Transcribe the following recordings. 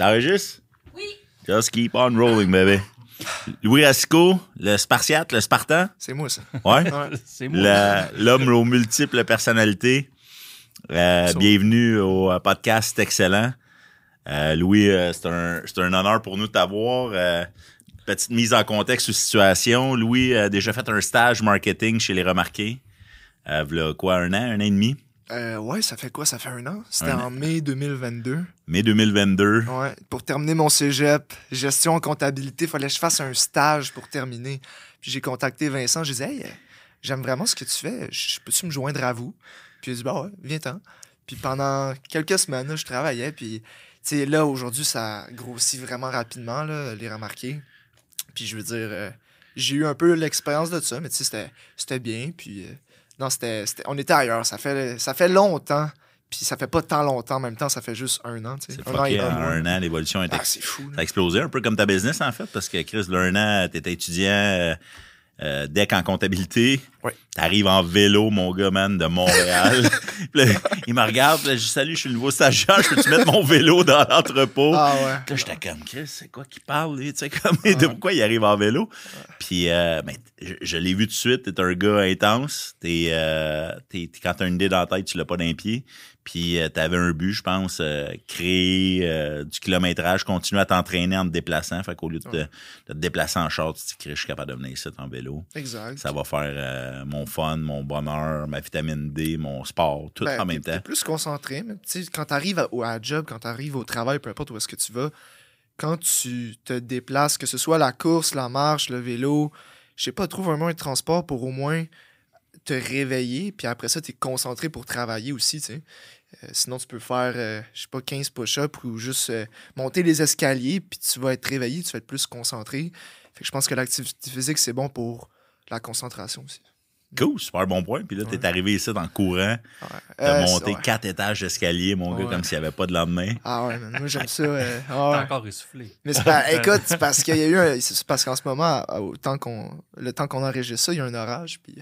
T'enregistres? Oui. Just keep on rolling, baby. Louis Racicot, le Spartiate, le Spartan? C'est moi, ça. Ouais. C'est moi. L'homme aux multiples personnalités. Euh, bienvenue au euh, podcast excellent. Euh, Louis, euh, c'est un, c'est un honneur pour nous de t'avoir. Euh, petite mise en contexte ou situation. Louis a déjà fait un stage marketing chez Les Remarqués. Euh, v'là quoi, un an, un an et demi? Euh, ouais, ça fait quoi? Ça fait un an? C'était en mai 2022. Mai 2022. Ouais. Pour terminer mon cégep, gestion en comptabilité, fallait que je fasse un stage pour terminer. Puis j'ai contacté Vincent, j'ai dit, hey, euh, j'aime vraiment ce que tu fais. Je peux-tu me joindre à vous? Puis il a dit, bah ouais, viens-t'en. Puis pendant quelques semaines, je travaillais. Puis, tu sais, là, aujourd'hui, ça grossit vraiment rapidement, là, les remarquer. Puis je veux dire, euh, j'ai eu un peu l'expérience de ça, mais tu sais, c'était- c'était bien. Puis, euh, non, c'était, c'était- on était ailleurs. Ça fait, ça fait longtemps. Puis ça fait pas tant longtemps en même temps, ça fait juste un an, tu. C'est Un an et fucké, un an, l'évolution est Ah, ex- c'est fou. là. Ça a explosé un peu comme ta business, en fait, parce que Chris, là, un an, t'étais étudiant euh, euh, deck en comptabilité. T'arrives en vélo, mon gars, man, de Montréal. Puis là, il me regarde, puis là, je dis Salut, je suis le nouveau stagiaire, je peux-tu mettre mon vélo dans l'entrepôt? Ah ouais. Puis Là, j'étais comme, Chris, c'est quoi qui parle, lui? Tu sais, comme, de pourquoi il arrive en vélo? Puis, euh, ben, je, je l'ai vu tout de suite, t'es un gars intense. T'es, euh, t'es- t'es- quand t'as une idée dans la tête, tu l'as pas d'un pied. Puis, euh, t'avais un but, je pense, euh, créer du kilométrage, continuer à t'entraîner en te déplaçant. Fait qu'au lieu de te, de te déplacer en short, tu te dis, je suis capable de venir ici en vélo. Exact. Ça va faire euh, mon fun, mon bonheur, ma vitamine D, mon sport, tout Ben, en même t'es- t'es temps. plus concentré, mais tu sais, quand t'arrives à, au- à la job, quand t'arrives au travail, peu importe où est-ce que tu vas, quand tu te déplaces, que ce soit la course, la marche, le vélo, je sais pas, trouve un moyen de transport pour au moins te réveiller, puis après ça, t'es concentré pour travailler aussi, tu sais. Euh, sinon, tu peux faire, euh, je sais pas, 15 push-ups ou juste euh, monter les escaliers, puis tu vas être réveillé, tu vas être plus concentré. Fait que je pense que l'activité physique, c'est bon pour la concentration aussi. Cool, super bon point. Puis là, t'es Ouais. arrivé ici dans le courant. Ouais. T'as Euh, monté quatre étages d'escalier, mon gars, comme s'il n'y avait pas de lendemain. Ah ouais, man, moi j'aime ça. euh, ah T'es encore essoufflé. Mais c'est pas, écoute, c'est parce qu'il y a eu un- c'est parce qu'en ce moment, à- au temps qu'on, le temps qu'on enregistre ça, il y a un orage. Puis,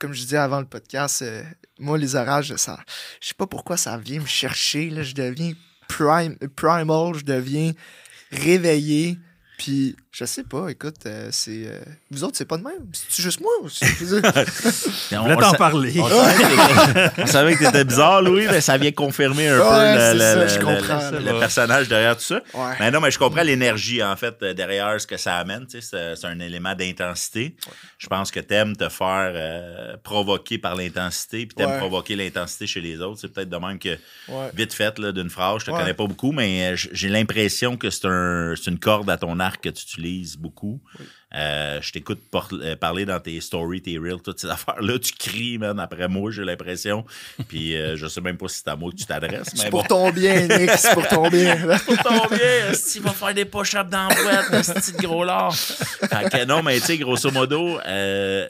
comme je disais avant le podcast, euh, moi, les orages, ça, je sais pas pourquoi ça vient me chercher. Là, je deviens prime, primal, je deviens réveillé. Puis, je sais pas, écoute, euh, c'est. euh, vous autres, c'est pas de même. C'est juste moi ou On, on t'en parler? on savait, que- t'étais bizarre, Louis, mais ça vient confirmer un Ouais, peu le, le- ça, le- je le- comprends, le- là. le personnage derrière tout ça. Ouais. Mais non, mais je comprends l'énergie, en fait, euh, derrière ce que ça amène. tu sais, C'est c'est un élément d'intensité. Je pense que t'aimes te faire euh, provoquer par l'intensité, puis t'aimes Ouais. provoquer l'intensité chez les autres. C'est peut-être de même que, Ouais. vite fait, là, d'une phrase, je te Ouais. connais pas beaucoup, mais j'ai l'impression que c'est un, c'est une corde à ton que tu utilises beaucoup. Euh, je t'écoute euh, parler dans tes stories, tes reels, toutes ces affaires-là. Tu cries, man, après moi, j'ai l'impression. Puis euh, je sais même pas si c'est à moi que tu t'adresses. C'est pour bon. ton bien, Nick, c'est pour ton bien. Pour ton bien, si va faire des push-ups dans la boîte, ce petit gros lard. Que non, mais tu sais, grosso modo, euh,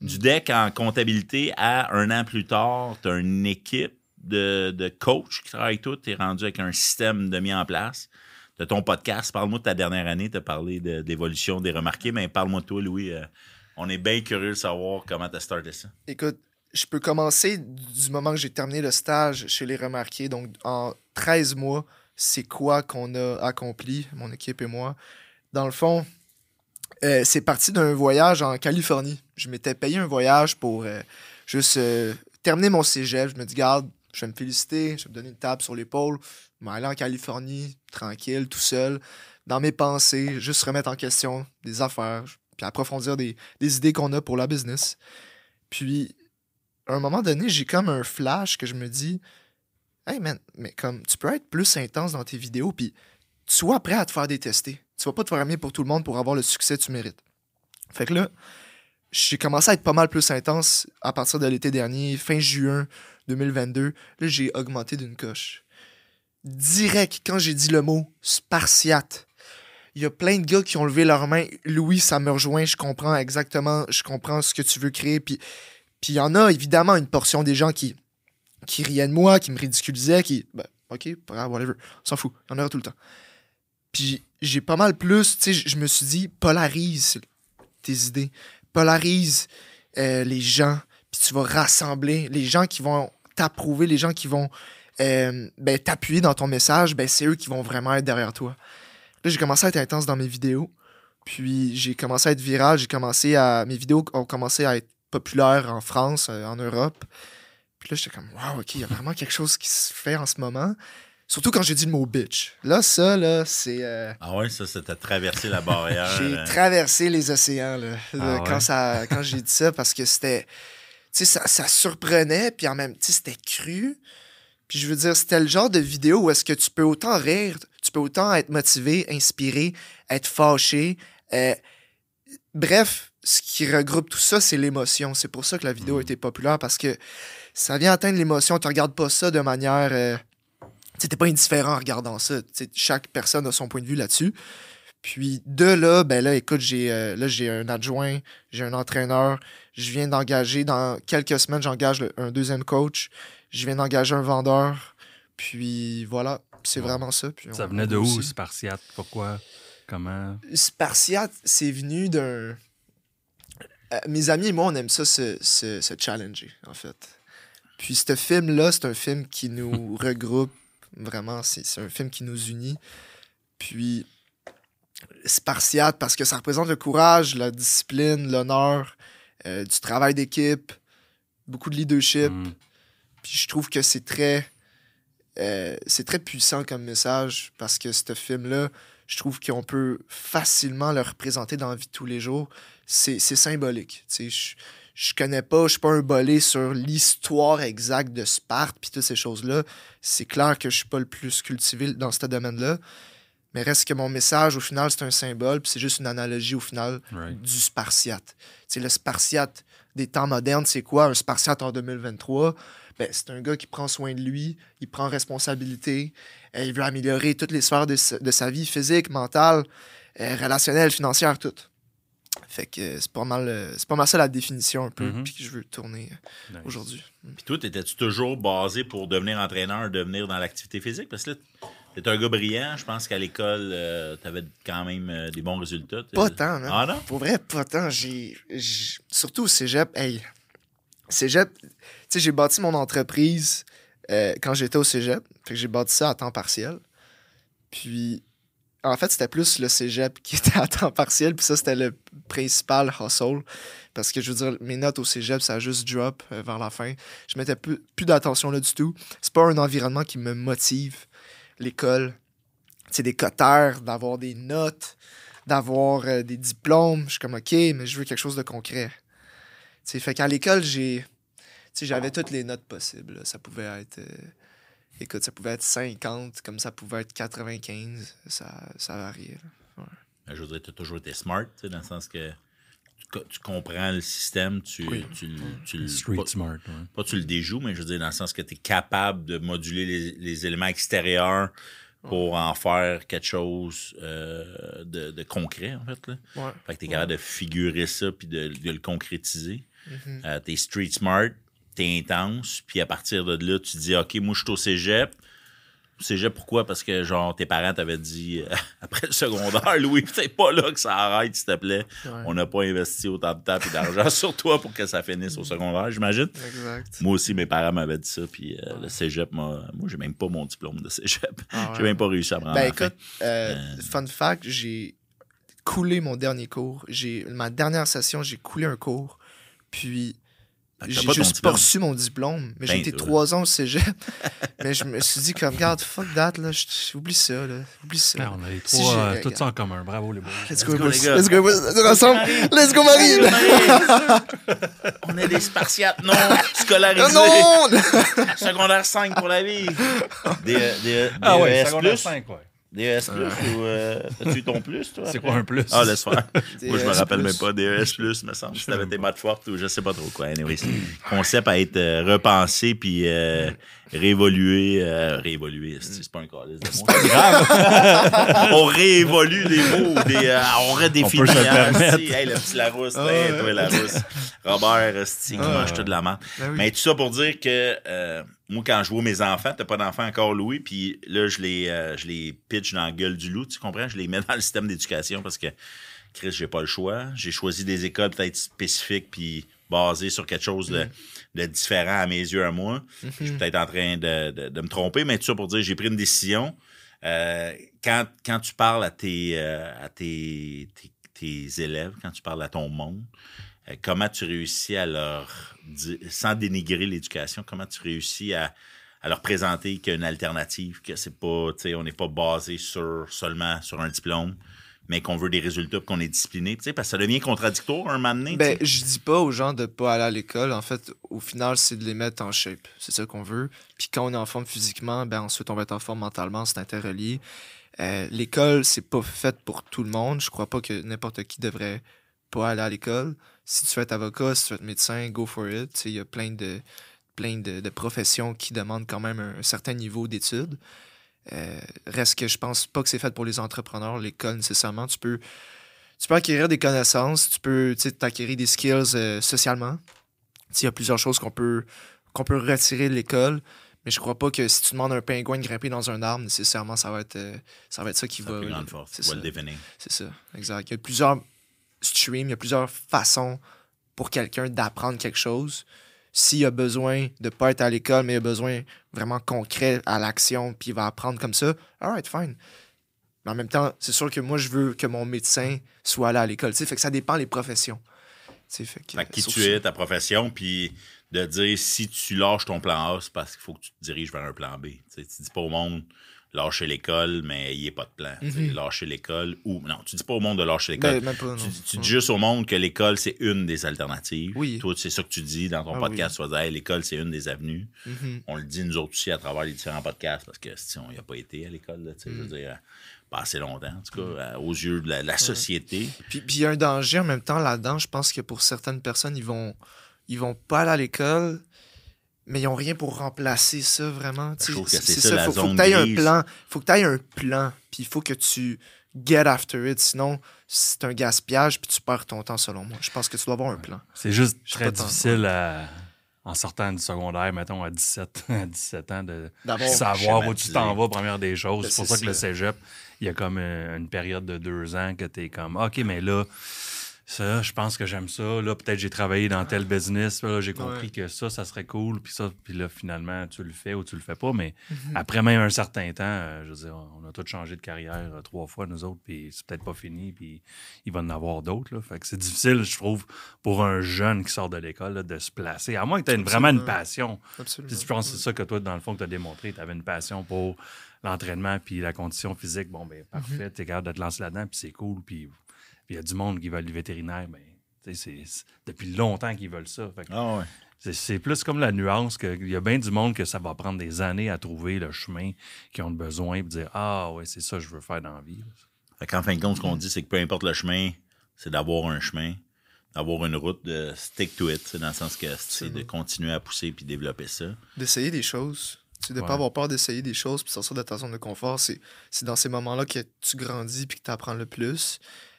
du deck en comptabilité à un an plus tard, tu as une équipe de, de coachs qui travaillent toi. Tu es rendu avec un système de mis en place. De ton podcast, parle-moi de ta dernière année. Tu as parlé d'évolution des remarqués, mais parle-moi de toi, Louis. Euh, on est bien curieux de savoir comment tu as starté ça. Écoute, je peux commencer du moment que j'ai terminé le stage chez les Remarqués. Donc, en 13 mois, c'est quoi qu'on a accompli, mon équipe et moi? Dans le fond, euh, c'est parti d'un voyage en Californie. Je m'étais payé un voyage pour euh, juste terminer mon cégep. Je me dis, garde, je vais me féliciter, je vais me donner une table sur l'épaule. Je vais aller en Californie, tranquille, tout seul, dans mes pensées, juste remettre en question des affaires, puis approfondir des, des idées qu'on a pour la business. Puis, à un moment donné, j'ai comme un flash que je me dis Hey man, mais comme tu peux être plus intense dans tes vidéos, puis sois prêt à te faire détester. Tu vas pas te faire aimer pour tout le monde pour avoir le succès que tu mérites. Fait que là, j'ai commencé à être pas mal plus intense à partir de l'été dernier, fin juin 2022. Là, j'ai augmenté d'une coche. Direct, quand j'ai dit le mot spartiate, il y a plein de gars qui ont levé leurs mains. Louis, ça me rejoint, je comprends exactement, je comprends ce que tu veux créer. Puis il y en a évidemment une portion des gens qui, qui riaient de moi, qui me ridiculisaient, qui. Ben, ok, whatever. On s'en fout. Il y en aura tout le temps. Puis j'ai pas mal plus, tu sais, je je me suis dit, polarise tes idées. Polarise euh, les gens. Puis tu vas rassembler les gens qui vont t'approuver, les gens qui vont euh, ben, t'appuyer dans ton message, ben, c'est eux qui vont vraiment être derrière toi. Là, j'ai commencé à être intense dans mes vidéos. Puis j'ai commencé à être viral. J'ai commencé à. Mes vidéos ont commencé à être populaires en France, euh, en Europe. Puis là, j'étais comme, wow, OK, il y a vraiment quelque chose qui se fait en ce moment. Surtout quand j'ai dit le mot bitch. Là, ça, là, c'est. euh, Ah ouais, ça, c'était traverser la barrière. j'ai euh, traversé les océans là, Ah là, quand, ça, quand j'ai dit ça parce que c'était. Tu sais, ça, ça surprenait, puis en même temps, c'était cru. Puis je veux dire, c'était le genre de vidéo où est-ce que tu peux autant rire, tu peux autant être motivé, inspiré, être fâché. euh, bref, ce qui regroupe tout ça, c'est l'émotion. C'est pour ça que la vidéo a été populaire parce que ça vient atteindre l'émotion. Tu regardes pas ça de manière. Euh, tu t'es pas indifférent en regardant ça. Chaque personne a son point de vue là-dessus. Puis de là, ben là, écoute, j'ai euh, là j'ai un adjoint, j'ai un entraîneur. Je viens d'engager dans quelques semaines, j'engage un deuxième coach. Je viens d'engager un vendeur. Puis voilà, c'est Ouais. vraiment ça. Puis Ça venait de où. Spartiate? Pourquoi? Comment? Spartiate, c'est venu d'un. Euh, mes amis et moi, on aime ça se, se, se challenger, en fait. Puis ce film-là, c'est un film qui nous regroupe, vraiment, c'est un film qui nous unit. Puis Spartiate, parce que ça représente le courage, la discipline, l'honneur, euh, du travail d'équipe, beaucoup de leadership. Hmm. Puis je trouve que c'est très. euh, c'est très puissant comme message parce que ce film-là, je trouve qu'on peut facilement le représenter dans la vie de tous les jours. C'est c'est symbolique. Tu sais, je, je connais pas, je suis pas un bolé sur l'histoire exacte de Sparte puis toutes ces choses-là. C'est clair que je suis pas le plus cultivé dans ce domaine-là. Mais reste que mon message, au final, c'est un symbole, puis c'est juste une analogie, au final, Right. du Spartiate. C'est le Spartiate des temps modernes, c'est quoi? Un Spartiate en 2023? Ben, c'est un gars qui prend soin de lui, il prend responsabilité, euh, il veut améliorer toutes les sphères de, sa- de sa vie physique, mentale, euh, relationnelle, financière, tout. Fait que c'est pas mal euh, c'est pas mal ça la définition un peu Mhm. puis que je veux tourner Nice. aujourd'hui. Puis toi, étais-tu toujours basé pour devenir entraîneur, devenir dans l'activité physique? Parce que là, t'es un gars brillant. Je pense qu'à l'école, t'avais quand même euh, des bons résultats. Pas tant, man. Ah non? Pour vrai, pas tant. J'ai, surtout au cégep, hey, cégep, sais, j'ai bâti mon entreprise euh, quand j'étais au cégep. Fait que j'ai bâti ça à temps partiel. Puis, en fait, c'était plus le cégep qui était à temps partiel. Puis ça, c'était le principal hustle. Parce que je veux dire, mes notes au cégep, ça a juste drop euh, vers la fin. Je mettais plus, plus d'attention là du tout. C'est pas un environnement qui me motive. L'école, c'est des cotères, d'avoir des notes d'avoir euh, des diplômes. Je suis comme, OK, mais je veux quelque chose de concret. Sais, fait qu'à l'école, j'ai. J'avais toutes les notes possibles. là. Ça pouvait être. euh, Écoute, ça pouvait être 50, comme ça pouvait être 95. Ça, ça variait. Ben, Je veux dire, tu as toujours été smart, tu sais, dans le sens que tu, co- tu comprends le système, tu, Oui. tu, le- tu le- Street pas, smart, ouais. pas tu le déjoues, mais je veux dire, dans le sens que tu es capable de moduler les, les éléments extérieurs pour en faire quelque chose euh, de, de concret, en fait. Là. Ouais. Fait que tu es capable de figurer ça puis de, de le concrétiser. Mhm. Euh, t'es street smart, t'es intense, puis à partir de là, tu dis OK, moi je suis au cégep. Cégep, pourquoi? Parce que genre tes parents t'avaient dit euh, après le secondaire, Louis, c'est pas là que ça arrête, s'il te plaît. Ouais. On n'a pas investi autant de temps et d'argent sur toi pour que ça finisse au secondaire, j'imagine. Exact. Moi aussi, mes parents m'avaient dit ça, puis euh, le cégep, m'a- moi, j'ai même pas mon diplôme de cégep. Ah ouais. J'ai même pas réussi à me rendre Ben écoute, euh, fun fact, j'ai coulé mon dernier cours. J'ai ma dernière session, j'ai coulé un cours. Puis j'ai juste pas reçu mon diplôme. Mais j'ai Ben, été toi. trois ans au cégep. mais je me suis dit comme, regarde, fuck that, là. Oublie ça, là. Oublie ça. Ah, on a les Si trois, j'ai- euh, tout ça en commun. Bravo, les boys. Let's Let's go, les gars. Let's go, boys. Ensemble. Let's go, Marie. On est des spartiates non scolarisés. Non! Secondaire 5 pour la vie. Des, des, Ah ouais, DES+, secondaire 5, ouais. DES+, ou euh, as-tu eu ton plus, toi? C'est quoi un plus? Ah, laisse faire. Moi, je me rappelle même pas. DES+, me semble. Si t'avais tes maths fortes ou je sais pas trop quoi. Anyway, c'est concept à être euh, repensé puis euh, réévolué. euh, réévolué, c'est c'est pas un calice de mots? on réévolue les mots. Des, euh, on redéfinit. On peut se le hein, permettre. Hey, le petit Larousse, hey, toi, Larousse. Robert, qui Ah mange ouais. tout de la merde. Ben oui. Mais tout ça pour dire que euh, moi, quand je vois mes enfants, t'as pas d'enfants encore, Louis, puis là, je les, euh, je les pitch dans la gueule du loup, tu comprends? Je les mets dans le système d'éducation parce que, Chris, j'ai pas le choix. J'ai choisi des écoles peut-être spécifiques, puis basé sur quelque chose de, de différent à mes yeux à moi. Je suis Mhm. peut-être en train de, de- de me tromper, mais tout ça pour dire j'ai pris une décision. Euh, quand, quand tu parles à tes, euh, à tes, tes, tes élèves, quand tu parles à ton monde, comment tu réussis à leur sans dénigrer l'éducation, comment tu réussis à, à leur présenter qu'il y a une alternative, que c'est pas, on n'est pas basé sur seulement sur un diplôme, mais qu'on veut des résultats, qu'on est discipliné, tu sais, parce que ça devient contradictoire un moment donné. Ben, je dis pas aux gens de pas aller à l'école. En fait, au final, c'est de les mettre en shape. C'est ça qu'on veut. Puis quand on est en forme physiquement, ben ensuite, on va être en forme mentalement. C'est interrelié. Euh, l'école, c'est pas fait pour tout le monde. Je crois pas que n'importe qui devrait pas aller à l'école. Si tu veux être avocat, si tu veux être médecin, go for it. Il y a plein de, plein de, de professions qui demandent quand même un, certain niveau d'études. Euh, reste que je pense pas que c'est fait pour les entrepreneurs, l'école nécessairement. Tu peux, tu peux acquérir des connaissances, tu peux t'acquérir des skills euh, socialement. Il y a plusieurs choses qu'on peut, qu'on peut retirer de l'école, mais je crois pas que si tu demandes à un pingouin de grimper dans un arbre, nécessairement, ça va être, euh, ça, va être ça qui Ça va. c'est ça. C'est ça, exact. Il y a plusieurs streams, il y a plusieurs façons pour quelqu'un d'apprendre quelque chose. S'il a besoin de pas être à l'école, mais il a besoin vraiment concret à l'action, puis il va apprendre comme ça, alright, fine. Mais en même temps, c'est sûr que moi, je veux que mon médecin soit là à l'école. Fait que ça dépend des professions. Fait que, Fait qui tu es, ta profession, puis de dire si tu lâches ton plan A, c'est parce qu'il faut que tu te diriges vers un plan B. Tu sais, tu dis pas au monde lâcher l'école, mais il n'y a pas de plan. Mhm. Lâcher l'école ou. Non, tu dis pas au monde de lâcher l'école. Ben, tu, Ouais. dis juste au monde que l'école, c'est une des alternatives. Oui. Toi, c'est ça que tu dis dans ton Ah podcast. Tu vas dire, Hey, l'école, c'est une des avenues. Mhm. On le dit nous autres aussi à travers les différents podcasts parce que si on n'y a pas été à l'école, là, tu sais, je Mm. veux dire, pas assez longtemps, en tout cas, euh, aux yeux de la, la société. Puis puis il y a un danger en même temps là-dedans. Je pense que pour certaines personnes, ils vont, ils vont pas aller à l'école, mais ils n'ont rien pour remplacer ça vraiment. Tu sais, trouve que c'est ça, la faut, que tu aies un grise. plan. faut que tu aies un plan. Puis il faut que tu get after it. Sinon, c'est un gaspillage, puis tu perds ton temps selon moi. Je pense que tu dois avoir un plan. C'est juste Je très difficile à- en sortant du secondaire, mettons à 17, à 17 ans, de savoir où tu t'en vas, première des choses. Ben, c'est pour ça que le cégep, il y a comme euh, une période de deux ans que tu es comme, OK, mais là, ça, je pense que j'aime ça. Là, peut-être j'ai travaillé dans tel business. Là, j'ai compris Ouais. que ça, ça serait cool. Puis ça, puis là, finalement, tu le fais ou tu le fais pas. Mais Mhm. après même un certain temps, euh, je veux dire, on a tous changé de carrière euh, trois fois, nous autres, puis c'est peut-être pas fini, puis il va en avoir d'autres. là. Fait que c'est difficile, je trouve, pour un jeune qui sort de l'école, là, de se placer. À moins que tu aies vraiment une passion. Absolument. Puis je pense que c'est ça que toi, dans le fond, que tu as démontré. Tu avais une passion pour l'entraînement puis la condition physique. Bon, ben parfait, tu es capable de te lancer là-dedans, puis c'est cool. Puis puis il y a du monde qui veut le vétérinaire, mais sais, c'est c'est depuis longtemps qu'ils veulent ça. Fait que Ah ouais. c'est- C'est plus comme la nuance qu'il y a bien du monde que ça va prendre des années à trouver le chemin qu'ils ont besoin pour dire Ah ouais, c'est ça que je veux faire dans la vie. Fait qu'en fin de compte, ce qu'on dit, c'est que peu importe le chemin, c'est d'avoir un chemin, d'avoir une route, de stick to it, c'est dans le sens que c'est de continuer à pousser puis développer ça. D'essayer des choses. De Ouais. pas avoir peur d'essayer des choses puis sortir de ta zone de confort. C'est c'est dans ces moments-là que tu grandis puis que tu apprends le plus.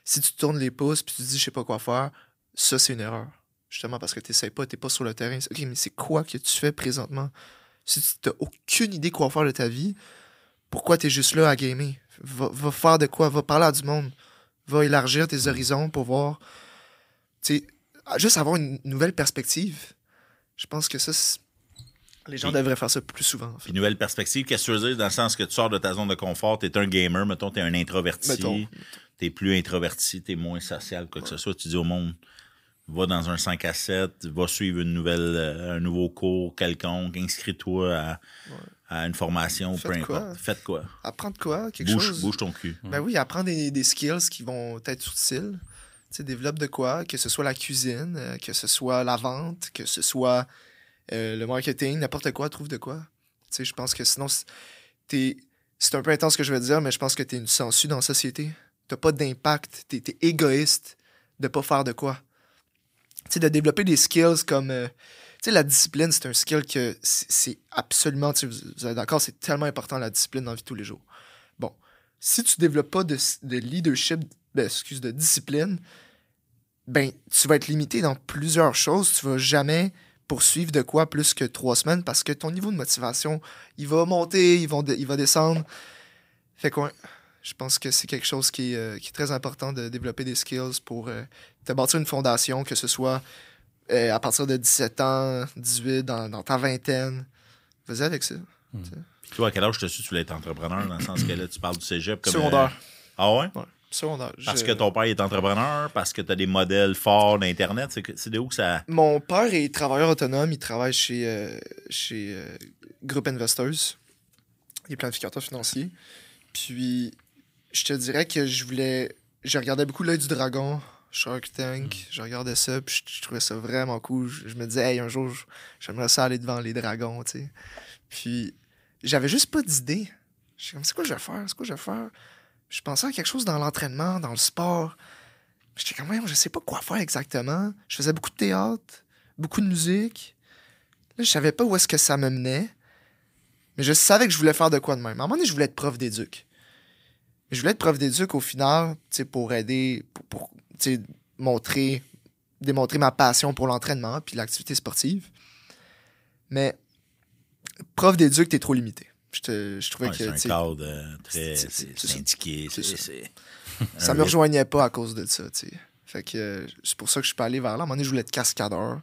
Si tu tournes les pouces puis tu te dis je sais pas quoi faire, ça c'est une erreur. Justement parce que tu n'essayes pas, tu n'es pas sur le terrain. Ok, mais c'est quoi que tu fais présentement? Si tu n'as aucune idée quoi faire de ta vie, pourquoi tu es juste là à gamer? Va, va faire de quoi? Va parler à du monde. Va élargir tes horizons pour voir. Tu sais, juste avoir une nouvelle perspective. Je pense que ça, les gens Puis- devraient faire ça plus souvent. en fait. Puis nouvelle perspective, qu'est-ce que tu veux dire? Dans le sens que tu sors de ta zone de confort, t'es un gamer, mettons, t'es un introverti, Mettons. T'es plus introverti, t'es moins social, quoi que ce soit. Tu dis au monde, va dans un 5 à 7, va suivre une nouvelle, euh, un nouveau cours quelconque, inscris-toi à, à une formation, peu Faites quoi? importe. Faites quoi? Apprendre quoi? Quelque Bouge, chose? bouge ton cul. Ben oui, apprendre des, des skills qui vont être utiles. Tu sais, développe de quoi? Que ce soit la cuisine, euh, que ce soit la vente, que ce soit euh, le marketing, n'importe quoi, trouve de quoi. Tu sais, je pense que sinon, c'est- un peu intense ce que je veux dire, mais je pense que tu es une sangsue dans la société. T'as pas d'impact. Tu es, égoïste de pas faire de quoi. Tu sais, de développer des skills comme. euh, tu sais, la discipline, c'est un skill que c'est absolument. tu vous êtes d'accord, c'est tellement important la discipline dans la vie de tous les jours. Bon, si tu développes pas de, de leadership, ben, excuse, de discipline, ben, tu vas être limité dans plusieurs choses. Tu vas jamais poursuivre de quoi plus que trois semaines parce que ton niveau de motivation, il va monter, il va, il va descendre. Fait quoi? Je pense que c'est quelque chose qui est, euh, qui est très important de développer des skills pour euh, te bâtir une fondation, que ce soit euh, à partir de 17 ans, 18, dans, dans ta vingtaine. Vas-y avec ça. Puis toi, à quel âge tu su que tu voulais être entrepreneur, dans le sens que là, tu parles du cégep comme. Secondaire. Ah ouais? Ouais, secondaire. Parce Je- que ton père est entrepreneur, parce que tu as des modèles forts d'Internet. C'est, de où que ça. Mon père est travailleur autonome. Il travaille chez, chez Group Investors. Il est planificateur financier. Puis, je te dirais que je voulais. Je regardais beaucoup l'œil du dragon, Shark Tank. Je regardais ça, puis je, je trouvais ça vraiment cool. Je, je me disais, hey, un jour, j'aimerais ça aller devant les dragons, tu sais. Puis, j'avais juste pas d'idée. Je suis comme, c'est quoi je vais faire? C'est quoi je vais faire? Je pensais à quelque chose dans l'entraînement, dans le sport. J'étais quand même, je sais pas quoi faire exactement. Je faisais beaucoup de théâtre, beaucoup de musique. Là, je savais pas où est-ce que ça me menait. Mais je savais que je voulais faire de quoi de même. À un moment donné, je voulais être prof d'éduc. Mais Je voulais être prof d'éduc au final, tu sais, pour aider, pour, pour, tu sais, montrer, démontrer ma passion pour l'entraînement puis l'activité sportive. Mais prof d'éduc, t'es trop limité. Je, te- je trouvais Ouais, que c'est un cadre euh, très syndiqué. Ça. me rejoignait pas à cause de ça, tu sais. Fait que euh, c'est pour ça que je suis pas allé vers là. À un moment donné, je voulais être cascadeur.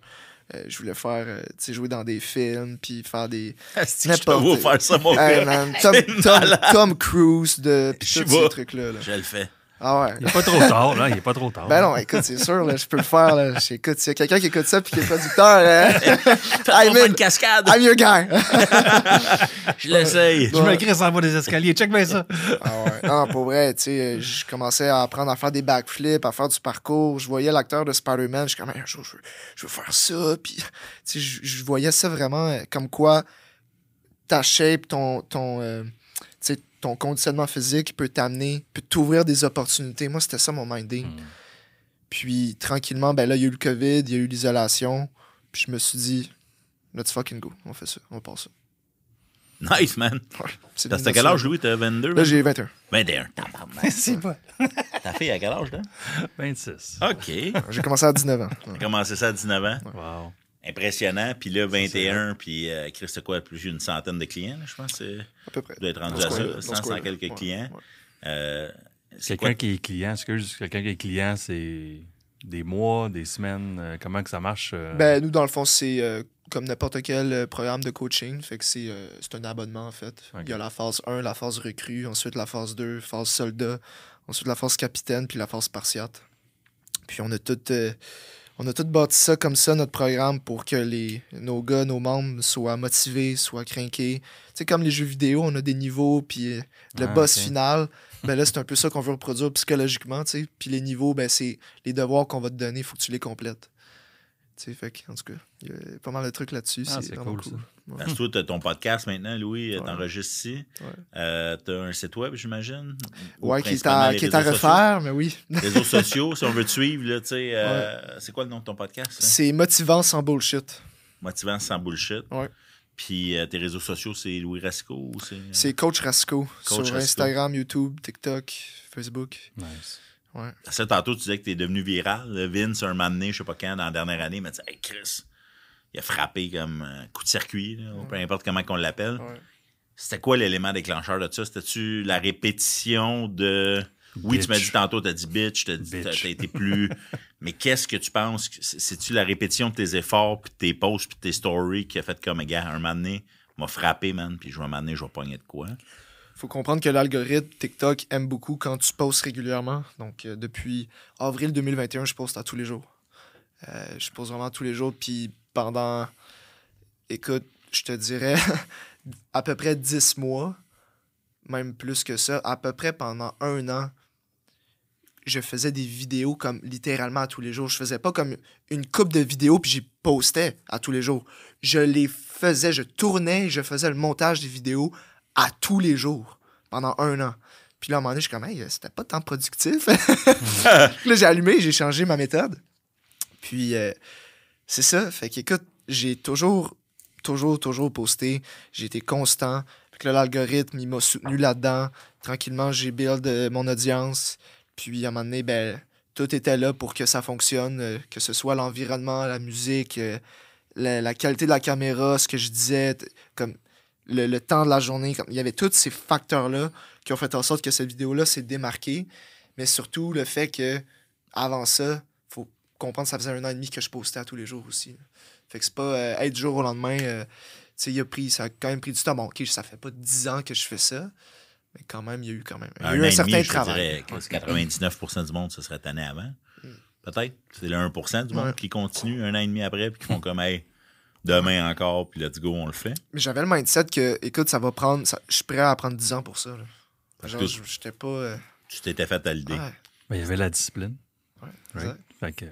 Euh, je voulais faire, euh, tu sais, jouer dans des films, puis faire des... Asti que Je faire ça, mon Hey, gars? man, Tom, Tom. Tom Cruise, de... Puis Je tous ces trucs-là. là. Je le fais. Ah ouais. Il n'est pas trop tard, là. Il n'est pas trop tard. Ben non, écoute, c'est sûr, là, je peux le faire. Là. Écoute, s'il y a quelqu'un qui écoute ça puis qui est producteur, Fais-moi I'm in. une cascade. I'm your guy. Je l'essaye. Je me crisse en bas des escaliers. Check bien ça. Ah ouais. Non, pour vrai, tu sais, je commençais à apprendre à faire des backflips, à faire du parcours. Je voyais l'acteur de Spider-Man, je suis comme, Hey, un jour, je veux, je veux faire ça. Puis, tu sais, je, je voyais ça vraiment euh, comme quoi ta shape, ton, ton, euh, ton conditionnement physique peut t'amener, peut t'ouvrir des opportunités. Moi, c'était ça mon minding. Mm. Puis, tranquillement, ben là, il y a eu le COVID, il y a eu l'isolation. Puis, je me suis dit, let's fucking go. On fait ça, on passe ça. Nice, man. Ouais, c'est T'as quel âge, Louis? T'as 22? Là, j'ai 21. 21. Tabarnak. C'est pas. Ta fille à quel âge, là? 26. OK. J'ai commencé à 19 ans. T'as commencé ça à 19 ans. Wow. Impressionnant. Puis là, 21. Puis, euh, Chris, c'est quoi? Plus d'une centaine de clients, là, je pense. À peu près. Tu dois être rendu Dans à ça. coin-là, dans ce 100, 100 coin-là. quelques Ouais, clients. ouais. Euh, c'est Quelqu'un quoi? qui est client, excuse, quelqu'un qui est client, c'est des mois, des semaines. euh, comment que ça marche? euh? Ben, nous, dans le fond, c'est euh, comme n'importe quel euh, programme de coaching. Fait que c'est euh, c'est un abonnement, en fait. Ok. Il y a la phase 1, la phase recrue, ensuite la phase 2, phase soldat, ensuite la phase capitaine, puis la phase spartiate. Puis on a tout, euh, on a tout bâti ça comme ça, notre programme, pour que les, nos gars, nos membres soient motivés, soient craqués. Tu sais, comme les jeux vidéo, on a des niveaux, puis euh, le Ah, boss final. Ben là, c'est un peu ça qu'on veut reproduire psychologiquement, tu sais. Puis les niveaux, ben c'est les devoirs qu'on va te donner, il faut que tu les complètes. Tu sais, fait que, en tout cas, il y a pas mal de trucs là-dessus. Ah, c'est cool, cool. ça. Ouais. Parce que toi, t'as ton podcast maintenant, Louis, Ouais. t'enregistres ici. Ouais. Euh, t'as un site web, j'imagine? Ou Ouais, qui est à, les qui est à réseaux sociaux? refaire, mais oui. Réseaux sociaux, si on veut te suivre, là, tu sais, euh, c'est quoi le nom de ton podcast? hein? C'est motivant sans bullshit. Motivant sans bullshit. Ouais. Puis euh, tes réseaux sociaux, c'est Louis Rasco ou c'est. euh, C'est Coach Rasco Coach sur Rasco. Instagram, YouTube, TikTok, Facebook. Nice. Ouais. Ça, tantôt, tu disais que t'es devenu viral. Vince, un moment donné, je sais pas quand, dans la dernière année, m'a dit Hey Chris, il a frappé comme un coup de circuit, là, peu importe comment qu'on l'appelle. Ouais. C'était quoi l'élément déclencheur de ça? C'était-tu la répétition de. Oui, tu m'as dit tantôt, t'as dit bitch, t'as dit- Bitch. t'as t'as été plus. Mais qu'est-ce que tu penses? C'est-tu la répétition de tes efforts, puis de tes posts, puis de tes stories qui a fait comme, gars, un moment donné, m'a frappé, man, puis je vais m'amener, je vais pogner de quoi? Faut comprendre que l'algorithme TikTok aime beaucoup quand tu postes régulièrement. Donc, euh, depuis avril 2021, je poste à tous les jours. Euh, je poste vraiment tous les jours. Puis pendant, écoute, je te dirais à peu près 10 mois, même plus que ça, à peu près pendant un an, je faisais des vidéos comme littéralement à tous les jours. Je faisais pas comme une coupe de vidéos puis j'y postais à tous les jours. Je les faisais, je tournais, je faisais le montage des vidéos à tous les jours pendant un an. Puis là, à un moment donné, je suis comme, hey, c'était pas tant productif. là, j'ai allumé, j'ai changé ma méthode. Puis, euh, c'est ça. Fait qu'écoute, j'ai toujours, toujours, toujours posté. J'ai été constant. Fait que là, l'algorithme, il m'a soutenu là-dedans. Tranquillement, j'ai build euh, mon audience. Puis, à un moment donné, ben, tout était là pour que ça fonctionne, euh, que ce soit l'environnement, la musique, la, la qualité de la caméra, ce que je disais, comme le, le temps de la journée. Il y avait tous ces facteurs-là qui ont fait en sorte que cette vidéo-là s'est démarquée. Mais surtout, le fait que avant ça, faut comprendre, ça faisait un an et demi que je postais à tous les jours aussi. Fait que c'est pas euh, être du jour au lendemain. euh, il a pris, ça a quand même pris du temps. Bon, ok, ça fait pas 10 ans que je fais ça. Mais quand même, il y a eu quand même il y a Un eu un certain demi, je travail. dirais que 99% du monde se serait tanné avant. Peut-être. C'est le 1% du monde Ouais. qui continue un an et demi après puis qui font comme, hey, demain encore, puis let's go, on le fait. Mais j'avais le mindset que, écoute, ça va prendre. ça- je suis prêt à prendre 10 ans pour ça. là. Genre, j'étais pas. euh, Tu t'étais fait à l'idée. ouais, Ben, il y avait la discipline. ouais, right? Fait que,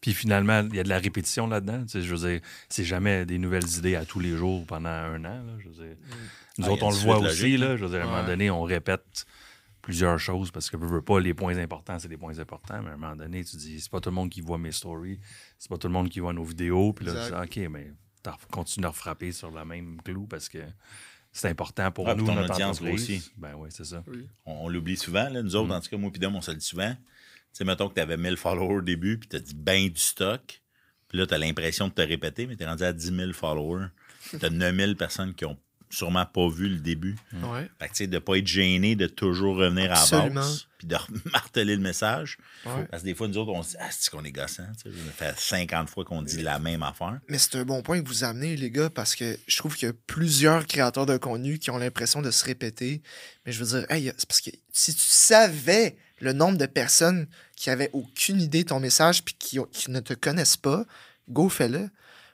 puis finalement, il y a de la répétition là-dedans. Tu sais, je veux dire, c'est jamais des nouvelles idées à tous les jours pendant un an. là. Je veux dire, nous Ah, autres, on le voit aussi. Là, je veux dire, à un moment donné, on répète plusieurs choses parce que je veux pas les points importants, c'est les points importants. Mais à un moment donné, tu dis, c'est pas tout le monde qui voit mes stories, c'est pas tout le monde qui voit nos vidéos. Puis là, Exact. tu dis, OK, mais t'as- continue à refrapper sur la même clou parce que c'est important pour Ah, nous, ton notre audience grossit. Ben oui, c'est ça. Oui. On, on l'oublie souvent. Là. Nous autres, en tout cas, moi et Dom, on se le dit souvent. Tu sais, mettons que tu avais 1000 followers au début, puis tu as dit ben du stock. Puis là, tu as l'impression de te répéter, mais tu es rendu à 10 000 followers. Tu as 9000 personnes qui ont sûrement pas vu le début. Ouais. Fait que, tu sais, de pas être gêné, de toujours revenir à la base, puis de marteler le message. Ouais. Parce que des fois, nous autres, on se dit, ah, c'est qu'on est gossant. Ça fait 50 fois qu'on dit la même affaire. Mais c'est un bon point que vous amenez, les gars, parce que je trouve qu'il y a plusieurs créateurs de contenu qui ont l'impression de se répéter. Mais je veux dire, hey, c'est parce que si tu savais le nombre de personnes qui avaient aucune idée de ton message puis qui ne te connaissent pas, go, fais-le.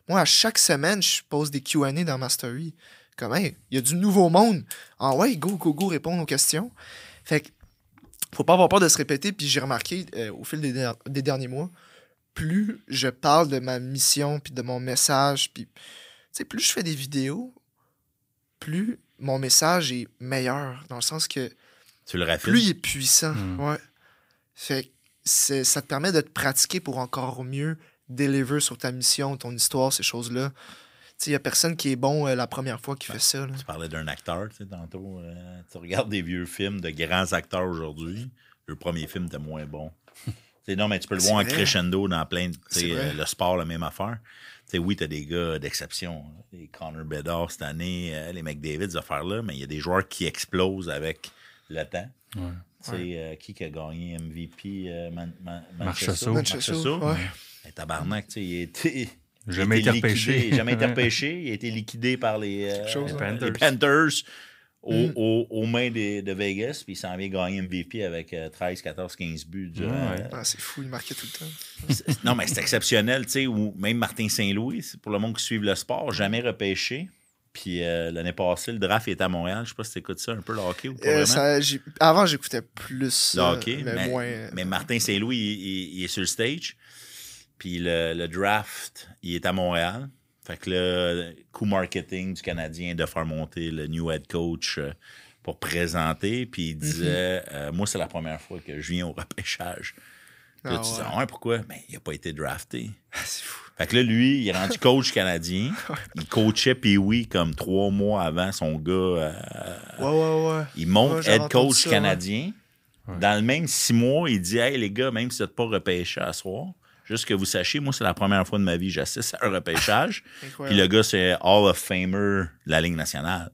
Moi, à chaque semaine, je pose des QA dans ma story. Comme, hey, il y a du nouveau monde. Ah ouais, go, go, go, répondre aux questions. Fait que, faut pas avoir peur de se répéter. Puis j'ai remarqué euh, au fil des, der- des derniers mois, plus je parle de ma mission puis de mon message, puis tu sais, plus je fais des vidéos, plus mon message est meilleur, dans le sens que Tu le plus il est puissant. Mm. Ouais. Fait que ça te permet de te pratiquer pour encore mieux deliver sur ta mission, ton histoire, ces choses-là. Il n'y a personne qui est bon euh, la première fois qui fait ça. là. Tu parlais d'un acteur, tu sais, tantôt. euh, tu regardes des vieux films de grands acteurs aujourd'hui. Le premier film était moins bon. Tu sais, non, mais tu peux le voir en crescendo dans plein de. euh, le sport, la même affaire. Tu sais, oui, tu as des gars d'exception. hein. Les Connor Bedard cette année, euh, les McDavid, ces affaires-là, mais il y a des joueurs qui explosent avec le temps. Ouais. Tu sais, euh, qui qui a gagné MVP euh, Man- Man-. Manchester? Manchester, ouais. Tabarnak, tu sais, il a été. Jamais été repêché. jamais été repêché. Il a été liquidé par les, euh, Chose, les ouais. Panthers, au- Mm. au- aux mains de Vegas, puis il s'en vient gagner MVP avec euh, 13, 14, 15 buts. durant- Ouais. Ah, c'est fou, il marquait tout le temps. C'est- non, mais c'est exceptionnel, tu sais, ou même Martin Saint-Louis, pour le monde qui suit le sport, jamais repêché. Puis euh, l'année passée, le draft était à Montréal. Je sais pas si tu écoutes ça un peu, le hockey ou pas Euh, ça, avant, j'écoutais plus Le hockey, mais, mais, moins. euh, mais Martin Saint-Louis, il, il- il est sur le stage. Puis le, le draft, il est à Montréal. Fait que le coup marketing du Canadien de faire monter le new head coach euh, pour présenter. Puis il disait euh, Moi, c'est la première fois que je viens au repêchage. Puis là, Ah tu dis ouais. Ah ouais, pourquoi? Ben, il n'a pas été drafté. Ah, c'est fou. Fait que là, lui, il est rendu coach canadien. Il coachait puis oui comme trois mois avant son gars. euh, Ouais, ouais, ouais. il monte Ouais, head coach ça, canadien. Dans le même six mois, il dit Hey les gars, même si vous n'êtes pas repêché à soir, juste que vous sachiez, moi, c'est la première fois de ma vie que j'assiste à un repêchage. Puis le gars, c'est Hall of Famer de la Ligue nationale.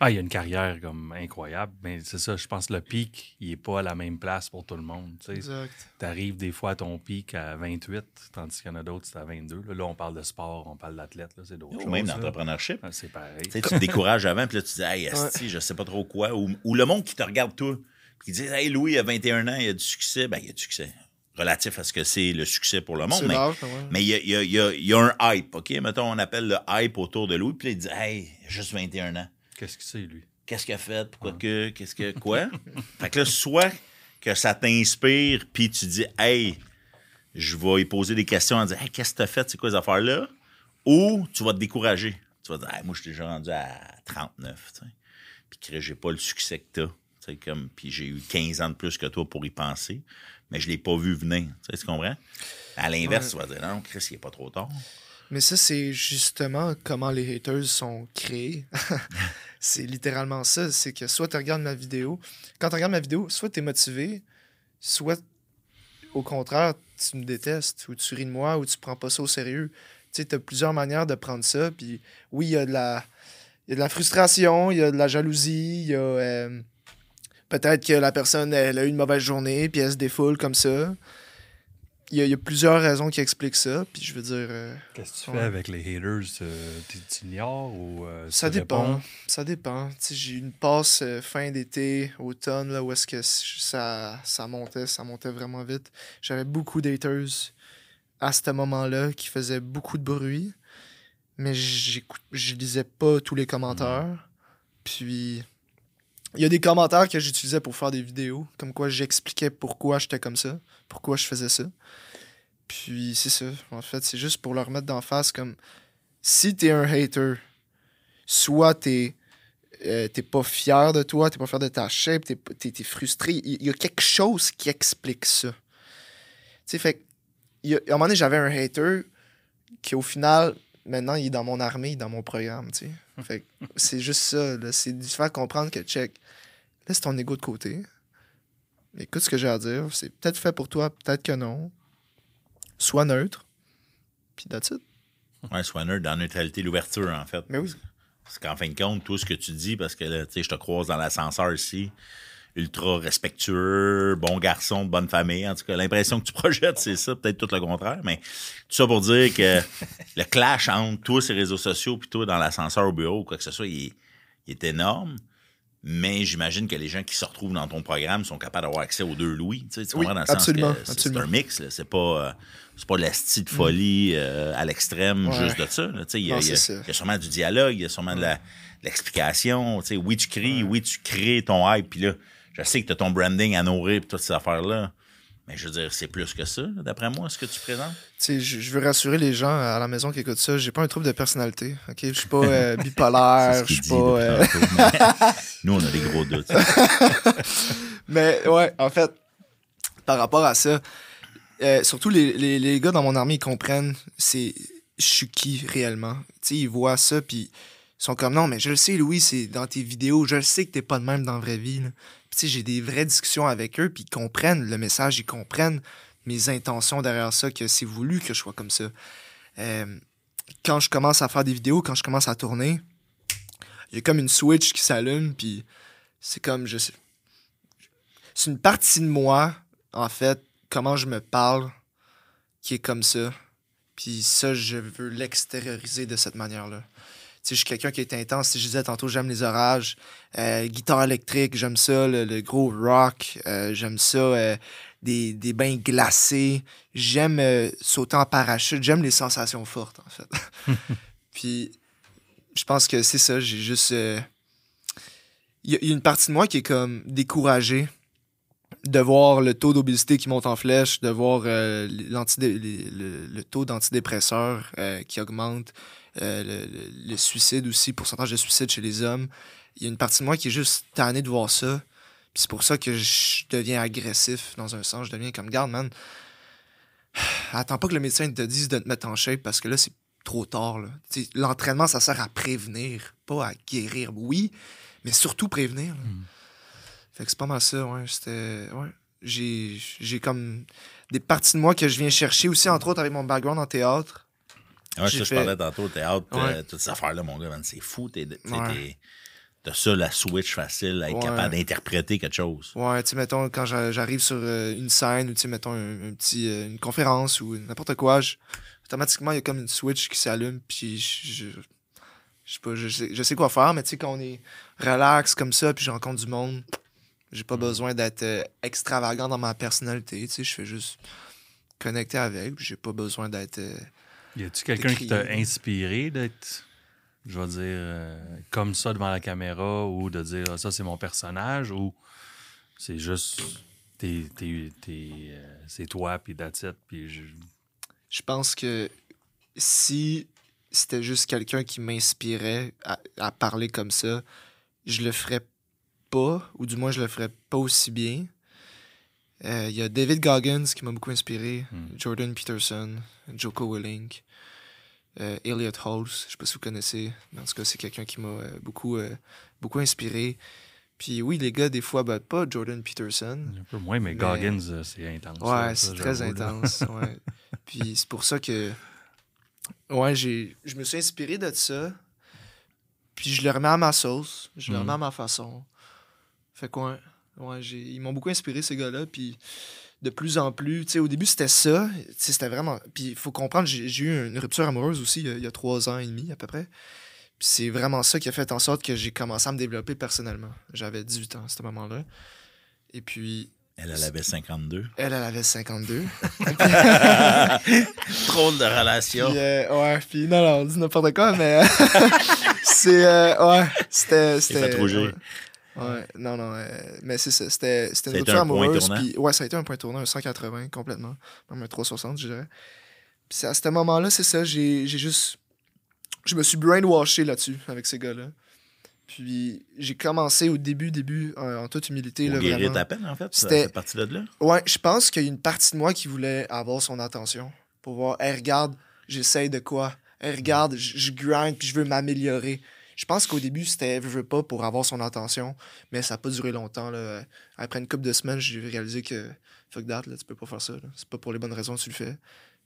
Ah, il y a une carrière comme incroyable, mais c'est ça, je pense que le pic, il est pas à la même place pour tout le monde. Tu Exact. arrives des fois à ton pic à 28, tandis qu'il y en a d'autres, c'est à 22. Là, là, on parle de sport, on parle d'athlète, là, c'est d'autres Ou choses. même d'entrepreneurship. Ah, c'est pareil. Tu sais, tu te décourages avant, puis là, tu dis, hey, esti, je sais pas trop quoi. Ou, ou le monde qui te regarde, toi, puis qui dit, hey, Louis, il a 21 ans, il a du succès. Ben, il a du succès. Relatif à ce que c'est le succès pour le monde. Mais, l'âge, ouais. mais il y a, il y a- il y a- il y a un hype, OK? Mettons, on appelle le hype autour de Louis, puis là, il dit, hey, il a juste 21 ans. Qu'est-ce que c'est, lui? Qu'est-ce qu'il a fait? Pourquoi que? Qu'est-ce que. Quoi? fait que là, soit que ça t'inspire, puis tu dis, hey, je vais y poser des questions en disant, hey, qu'est-ce que t'as fait? C'est quoi ces affaires-là? Ou tu vas te décourager. Tu vas dire, hey, moi, je suis déjà rendu à 39, tu sais. Puis que j'ai pas le succès que t'as. Tu sais, comme, puis j'ai eu 15 ans de plus que toi pour y penser, mais je l'ai pas vu venir. Tu sais, tu comprends? À l'inverse, tu vas dire, non, Chris, il est pas trop tard. Mais ça, c'est justement comment les haters sont créés. c'est littéralement ça. C'est que soit tu regardes ma vidéo, quand tu regardes ma vidéo, soit tu es motivé, soit au contraire, tu me détestes, ou tu ris de moi, ou tu prends pas ça au sérieux. Tu sais, tu as plusieurs manières de prendre ça. Puis oui, il y a de la. Il y a de la frustration, il y a de la jalousie, il y a. euh, Peut-être que la personne, elle a eu une mauvaise journée, puis elle se défoule comme ça. il y, a- il y a plusieurs raisons qui expliquent ça. Puis je veux dire, euh, Qu'est-ce que tu fais avec les haters? euh, tu tu ignores ou euh, ça dépend. Ça dépend. J'ai eu une passe euh, fin d'été, automne, là, où est-ce que ça, ça montait, ça montait vraiment vite. J'avais beaucoup d'haters à ce moment-là qui faisaient beaucoup de bruit. Mais j'écoute- je lisais pas tous les commentaires. Puis il y a des commentaires que j'utilisais pour faire des vidéos, comme quoi j'expliquais pourquoi j'étais comme ça, pourquoi je faisais ça. Puis c'est ça, en fait, c'est juste pour leur mettre d'en face comme si t'es un hater, soit t'es euh, t'es pas fier de toi, t'es pas fier de ta shape, t'es t'es- frustré. Il y a quelque chose qui explique ça. Tu sais, fait a- à un moment donné, j'avais un hater qui, au final, maintenant, il est dans mon armée, il est dans mon programme, tu sais. Fait que c'est juste ça, là. C'est de faire comprendre que, check, laisse ton ego de côté. Écoute ce que j'ai à dire. C'est peut-être fait pour toi, peut-être que non. Sois neutre. Puis that's it. Ouais, sois neutre dans la neutralité, l'ouverture, en fait. Mais oui. Parce qu'en fin de compte, tout ce que tu dis, parce que là, tu sais, je te croise dans l'ascenseur ici, ultra respectueux, bon garçon, de bonne famille. En tout cas, l'impression que tu projettes, c'est ça, peut-être tout le contraire. Mais tout ça pour dire que le clash entre toi, ces réseaux sociaux, puis toi, dans l'ascenseur au bureau, quoi que ce soit, il est, il est énorme. Mais j'imagine que les gens qui se retrouvent dans ton programme sont capables d'avoir accès aux deux louis. Tu, sais, tu Oui, comprends dans le absolument, sens que c'est- un mix. C'est pas, euh, c'est pas de la style de folie euh, à l'extrême Ouais. juste de ça. Tu sais, Il y, a- Non, il y a- c'est ça. il y a sûrement du dialogue, il y a sûrement de l'explication. Tu sais, oui, tu cries, oui, tu crées ton hype. Puis là, je sais que tu as ton branding à nourrir puis toutes ces affaires-là. Mais je veux dire, c'est plus que ça, d'après moi, ce que tu présentes. Tu sais, je, veux rassurer les gens à la maison qui écoutent ça. J'ai pas un trouble de personnalité. Ok, je suis pas euh, bipolaire. Je suis pas. euh, Nous, on a des gros doutes. Mais ouais, en fait, par rapport à ça, euh, surtout les, les, les gars dans mon armée, ils comprennent c'est je suis qui réellement? Tu sais, ils voient ça, puis ils sont comme non, mais je le sais, Louis, c'est dans tes vidéos, je le sais que t'es pas de même dans la vraie vie. là. J'ai des vraies discussions avec eux, puis ils comprennent le message, ils comprennent mes intentions derrière ça, que c'est voulu que je sois comme ça. Euh, quand je commence à faire des vidéos, quand je commence à tourner, il y a comme une switch qui s'allume, puis c'est comme, je sais, c'est une partie de moi, en fait, comment je me parle, qui est comme ça. Puis ça, je veux l'extérioriser de cette manière-là. Je suis quelqu'un qui est intense. Si je disais tantôt, j'aime les orages. Euh, guitare électrique, j'aime ça. Le, le gros rock, euh, j'aime ça. euh, des, des bains glacés. J'aime sauter en parachute. J'aime les sensations fortes, en fait. Puis je pense que c'est ça. J'ai juste... Il y, a- il y a une partie de moi qui est comme découragée de voir le taux d'obésité qui monte en flèche, de voir euh, le, taux d'antidépresseurs euh, qui augmente, euh, le, suicide aussi, pourcentage de suicide chez les hommes. Il y a une partie de moi qui est juste tannée de voir ça. C'est pour ça que je deviens agressif dans un sens. Je deviens comme, garde, man, attends pas que le médecin te dise de te mettre en shape parce que là, c'est trop tard. L'entraînement, ça sert à prévenir, pas à guérir. Oui, mais surtout prévenir. là. Fait que c'est pas mal ça, ouais. C'était. Ouais. J'ai, j'ai comme des parties de moi que je viens chercher aussi, entre autres, avec mon background en théâtre. Ouais, ça, je parlais tantôt au théâtre, euh, Ouais. toutes ces affaires-là, mon gars, man, c'est fou. T'es, Ouais. t'es- t'as ça, la switch facile, à être capable d'interpréter quelque chose. Ouais, tu sais, mettons, quand j'a- j'arrive sur euh, une scène ou, tu sais, mettons, un, un petit, euh, une conférence ou n'importe quoi, je- automatiquement, il y a comme une switch qui s'allume, puis je, je, je sais pas, je sais, je sais quoi faire, mais tu sais, quand on est relax comme ça, puis je rencontre du monde, j'ai pas besoin d'être euh, extravagant dans ma personnalité, tu sais, je fais juste connecter avec, j'ai pas besoin d'être... euh, Y a-tu quelqu'un qui t'a inspiré d'être, je vais dire, euh, comme ça devant la caméra ou de dire Ah, ça, c'est mon personnage ou c'est juste. t'es- t'es- t'es, c'est toi, puis that's it, puis je- Je pense que si c'était juste quelqu'un qui m'inspirait à, à parler comme ça, je le ferais pas, ou du moins je le ferais pas aussi bien. Euh, Il y a David Goggins qui m'a beaucoup inspiré, Hmm. Jordan Peterson, Joko Willink, euh, Elliot Halls, je sais pas si vous connaissez, mais en tout cas c'est quelqu'un qui m'a euh, beaucoup, euh, beaucoup inspiré. Puis oui, les gars, des fois, ben, pas Jordan Peterson, un peu moins, mais, Mais- Goggins, euh, c'est intense. Ouais, c'est très intense. ouais. Puis c'est pour ça que. Ouais, j'ai, je me suis inspiré de ça. Puis je le remets à ma sauce. Je le Mhm. remets à ma façon. Fait quoi? Ouais, j'ai, ils m'ont beaucoup inspiré, ces gars-là. Puis de plus en plus. Tu sais, au début, c'était ça. C'était vraiment. Puis il faut comprendre, j'ai eu une rupture amoureuse aussi il y a- il y a trois ans et demi à peu près. Puis c'est vraiment ça qui a fait en sorte que j'ai commencé à me développer personnellement. J'avais 18 ans à ce moment-là. Et puis, Elle, elle avait 52. elle, elle avait 52. Trop de relations. Puis, euh, ouais, puis non, non, on dit n'importe quoi, mais euh, c'est. euh, ouais, c'était. C'était. Ouais. Non, non, euh, mais c'est ça. C'était une rupture amoureuse. Puis, ouais, ça a été un point tournant, un 180 complètement. Même un 360, je dirais. Puis c'est à ce moment-là, c'est ça, j'ai j'ai juste. Je me suis brainwashé là-dessus avec ces gars-là. Puis j'ai commencé au début, début, euh, en toute humilité. Là, guérir vraiment. ta peine, en fait, C'était- cette partie-là de là? Ouais, je pense qu'il y a une partie de moi qui voulait avoir son attention. Pour voir, hey, regarde, j'essaye de quoi? Hey, regarde, je je grind puis je veux m'améliorer. Je pense qu'au début, c'était veux, veux pas pour avoir son attention, mais ça n'a pas duré longtemps. Là. Après une couple de semaines, j'ai réalisé que fuck that, là, tu peux pas faire ça. C'est pas pour les bonnes raisons que tu le fais.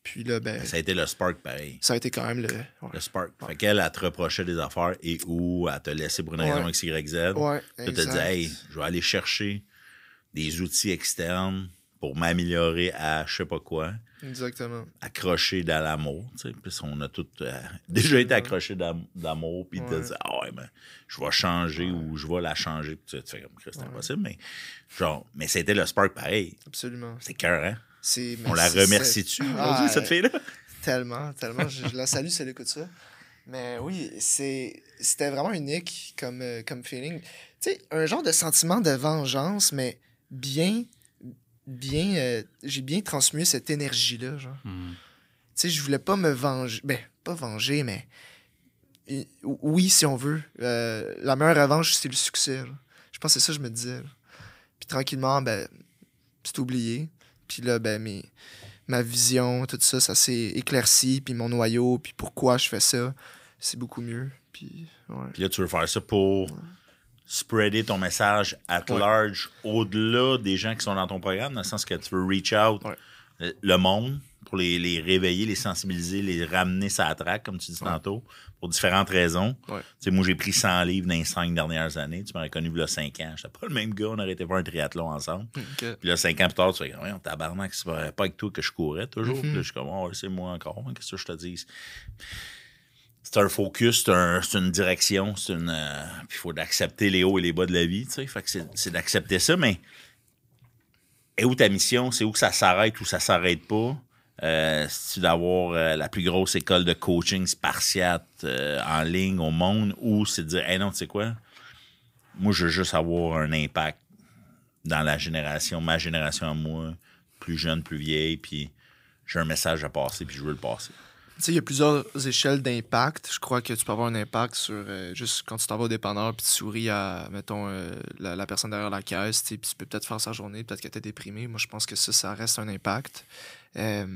Puis là, ben, Ça a été le spark pareil. ça a été quand même le. Ouais, Le spark. Fait qu'elle, elle te reprochait des affaires et où elle te laissait pour une raison Ouais. X, Y, Z. ouais Tu te exact. dis, hey, je vais aller chercher des outils externes pour m'améliorer à je sais pas quoi, Exactement. accroché dans l'amour. tu sais. Puis on a tous euh, déjà été accrochés d'am- d'amour, puis Ouais. dire, ah ouais, ben, je vais changer ou je vais la changer. Puis tu fais comme c'est Ouais. impossible, mais genre, mais c'était le spark pareil. Absolument. C'est cœur, hein? On la remercie-tu Ah, cette fille-là? Tellement, tellement. Je, je la salue si elle écoute ça. Mais oui, c'est, c'était vraiment unique comme, euh, comme feeling. Tu sais, un genre de sentiment de vengeance, mais bien, bien, euh, j'ai bien transmué cette énergie-là, genre. Hmm. Tu sais, je voulais pas me venger, ben, pas venger, mais oui, si on veut. Euh, la meilleure revanche, c'est le succès. là. Je pense que c'est ça que je me disais. là. Puis tranquillement, ben, c'est oublié. Puis là, ben, mes, ma vision, tout ça, ça s'est éclairci. Puis mon noyau, puis pourquoi je fais ça, c'est beaucoup mieux. Puis, ouais. Puis là, tu veux faire ça pour spreader ton message at Ouais. large au-delà des gens qui sont dans ton programme, dans le sens que tu veux reach out Ouais. le- monde pour les, les réveiller, les sensibiliser, les ramener la traque, comme tu dis Ouais. tantôt, pour différentes raisons. Ouais. Tu sais, moi, j'ai pris 100 livres dans les cinq dernières années. Tu m'aurais connu il y a 5 ans. J'étais pas le même gars. On aurait été voir un triathlon ensemble. Ok. Puis là, 5 ans plus tard, tu fais, ouais, tabarnak, c'est pas pas avec toi que je courais toujours. Mhm. Puis là, je suis comme, oh, c'est moi encore. Qu'est-ce que je te dis? C'est un focus, c'est un- une direction, c'est une. euh, puis il faut d'accepter les hauts et les bas de la vie, tu sais. Fait que c'est c'est d'accepter ça, mais. Et où ta mission? C'est où que ça s'arrête ou ça s'arrête pas? Euh, C'est-tu d'avoir euh, la plus grosse école de coaching spartiate euh, en ligne au monde ou c'est de dire, hey non, tu sais quoi? Moi, je veux juste avoir un impact dans la génération, ma génération à moi, plus jeune, plus vieille, puis j'ai un message à passer, puis je veux le passer. Tu il y a plusieurs échelles d'impact. Je crois que tu peux avoir un impact sur euh, juste quand tu t'en vas au dépanneur puis tu souris à, mettons, euh, la, personne derrière la caisse, tu puis tu peux peut-être faire sa journée, peut-être qu'elle était déprimée. Moi, je pense que ça, ça reste un impact. Euh,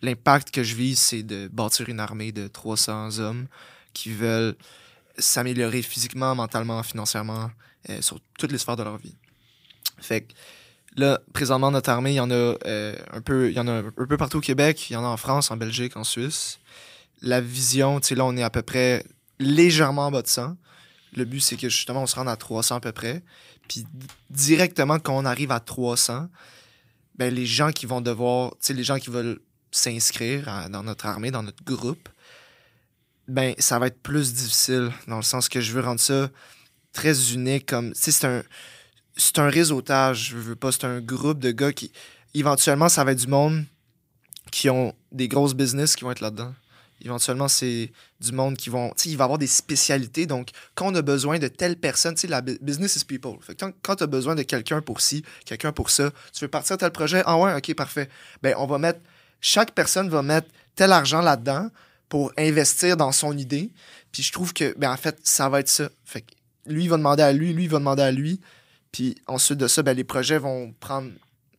L'impact que je vise, c'est de bâtir une armée de 300 hommes qui veulent s'améliorer physiquement, mentalement, financièrement, sur toutes les sphères de leur vie. Fait que Là, présentement, notre armée, il y en a euh, un peu, il y en a un peu partout au Québec, il y en a en France, en Belgique, en Suisse. La vision, tu sais, là, on est à peu près légèrement en bas de 100. Le but, c'est que justement, on se rende à 300 à peu près. Puis directement, quand on arrive à 300, ben, les gens qui vont devoir, tu sais, les gens qui veulent s'inscrire dans notre armée, dans notre groupe, ben, ça va être plus difficile, dans le sens que je veux rendre ça très unique, comme, tu sais, c'est un c'est un réseautage, je veux pas, c'est un groupe de gars qui, éventuellement, ça va être du monde qui ont des grosses business qui vont être là-dedans. Éventuellement, c'est du monde qui vont, tu il va avoir des spécialités. Donc, quand on a besoin de telle personne, tu sais, la bu- business is people. Fait que quand, quand tu as besoin de quelqu'un pour ci, quelqu'un pour ça, tu veux partir à tel projet, ah ouais, ok, parfait. Ben, on va mettre, chaque personne va mettre tel argent là-dedans pour investir dans son idée. Puis je trouve que, ben, en fait, ça va être ça. Fait que lui, il va demander à lui, lui, il va demander à lui. Puis ensuite de ça, ben, les projets vont prendre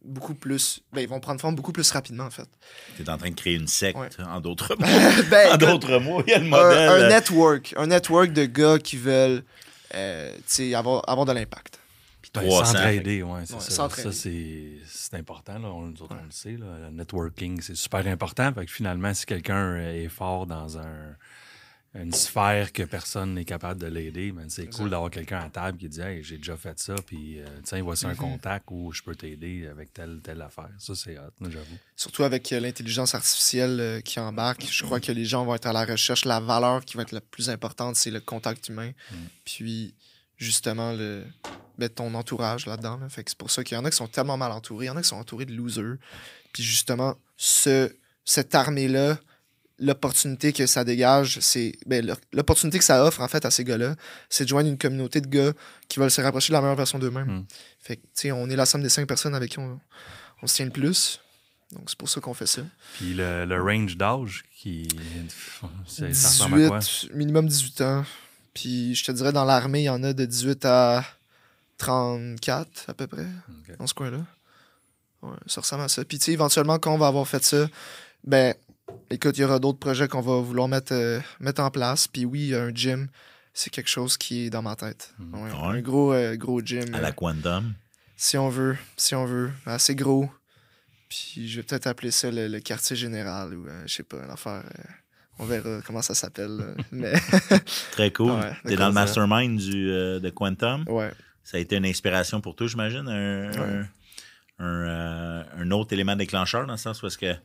beaucoup plus. Ben, ils vont prendre forme beaucoup plus rapidement, en fait. Tu es en train de créer une secte, Ouais. en d'autres mots. ben, en d'autres mots, il y a le un, modèle. un euh, network. Un network de gars qui veulent euh, tu sais, avoir, avoir de l'impact. Ben, 300, S'entraider, ouais, c'est Ouais, ça. c'est c'est important. Là. On, nous autres, on le sait. Là. Le networking, c'est super important. Fait que finalement, si quelqu'un est fort dans un une sphère que personne n'est capable de l'aider, ben, c'est cool d'avoir quelqu'un à table qui dit Hey, j'ai déjà fait ça, puis euh, tiens, voici un contact où je peux t'aider avec telle, telle affaire. Ça, c'est hot, j'avoue. Surtout avec euh, l'intelligence artificielle euh, qui embarque, je crois que les gens vont être à la recherche. La valeur qui va être la plus importante, c'est le contact humain. Puis, justement, le, ben, ton entourage là-dedans. là. Fait que c'est pour ça qu'il y en a qui sont tellement mal entourés, il y en a qui sont entourés de losers. Puis, justement, ce, cette armée-là, l'opportunité que ça dégage, c'est ben, l'op- l'opportunité que ça offre en fait à ces gars-là, c'est de joindre une communauté de gars qui veulent se rapprocher de la meilleure version d'eux-mêmes. Mm. Fait que, tu sais, on est la somme des cinq personnes avec qui on, on se tient le plus. Donc, c'est pour ça qu'on fait ça. Puis le, le range d'âge, qui. Ça ressemble à quoi? 18, minimum 18 ans. Puis, je te dirais, dans l'armée, il y en a de 18 à 34 à peu près, Ok. dans ce coin-là. Ouais, ça ressemble à ça. Puis, tu sais, éventuellement, quand on va avoir fait ça, ben, écoute, il y aura d'autres projets qu'on va vouloir mettre, euh, mettre en place. Puis, oui, un gym, c'est quelque chose qui est dans ma tête. Mm. Ouais, Ouais. Un gros, euh, gros gym. À euh, la Quantum? si on veut, si on veut. Assez gros. Puis je vais peut-être appeler ça le, le quartier général ou euh, je sais pas, une affaire. euh, on verra comment ça s'appelle. Mais Très cool. Ouais, T'es dans le mastermind du, euh, de Quantum? ouais. Ça a été une inspiration pour toi, j'imagine. Un, Ouais. un, un, euh, un autre élément déclencheur dans le sens où est-ce que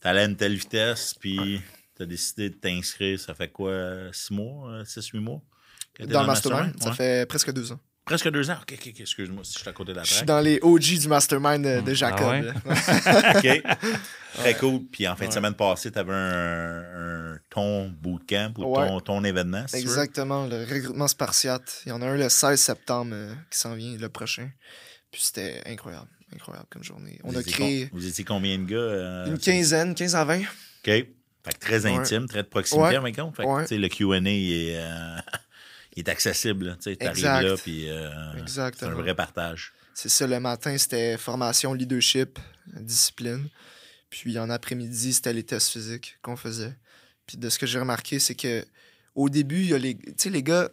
t'allais à une telle vitesse, puis t'as décidé de t'inscrire. Ça fait quoi, six mois, euh, six, huit mois? Dans le mastermind, ça Ouais. fait presque deux ans. Presque deux ans? Ok, ok, excuse-moi si je suis à côté de la Je suis traque. dans les OG du mastermind de, de Jacob. Ah ouais? OK. Très cool. Puis en fin de semaine passée, tu avais un, un ton bootcamp ou Ouais. ton, ton événement. si. Exactement, le recrutement spartiate. Il y en a un le 16 septembre euh, qui s'en vient, le prochain. Puis c'était incroyable, incroyable comme journée. On Vous a créé Vous étiez combien de gars? euh, une quinzaine, 15 à 20. OK. Fait que très Ouais. intime, très de proximité Ouais. en fin de compte. Fait que, Ouais. tu sais, le Q&A est, euh, est accessible. Tu Exact. là, puis euh, c'est un vrai partage. C'est ça, le matin, c'était formation, leadership, discipline. Puis en après-midi, c'était les tests physiques qu'on faisait. Puis de ce que j'ai remarqué, c'est que au début, y a les gars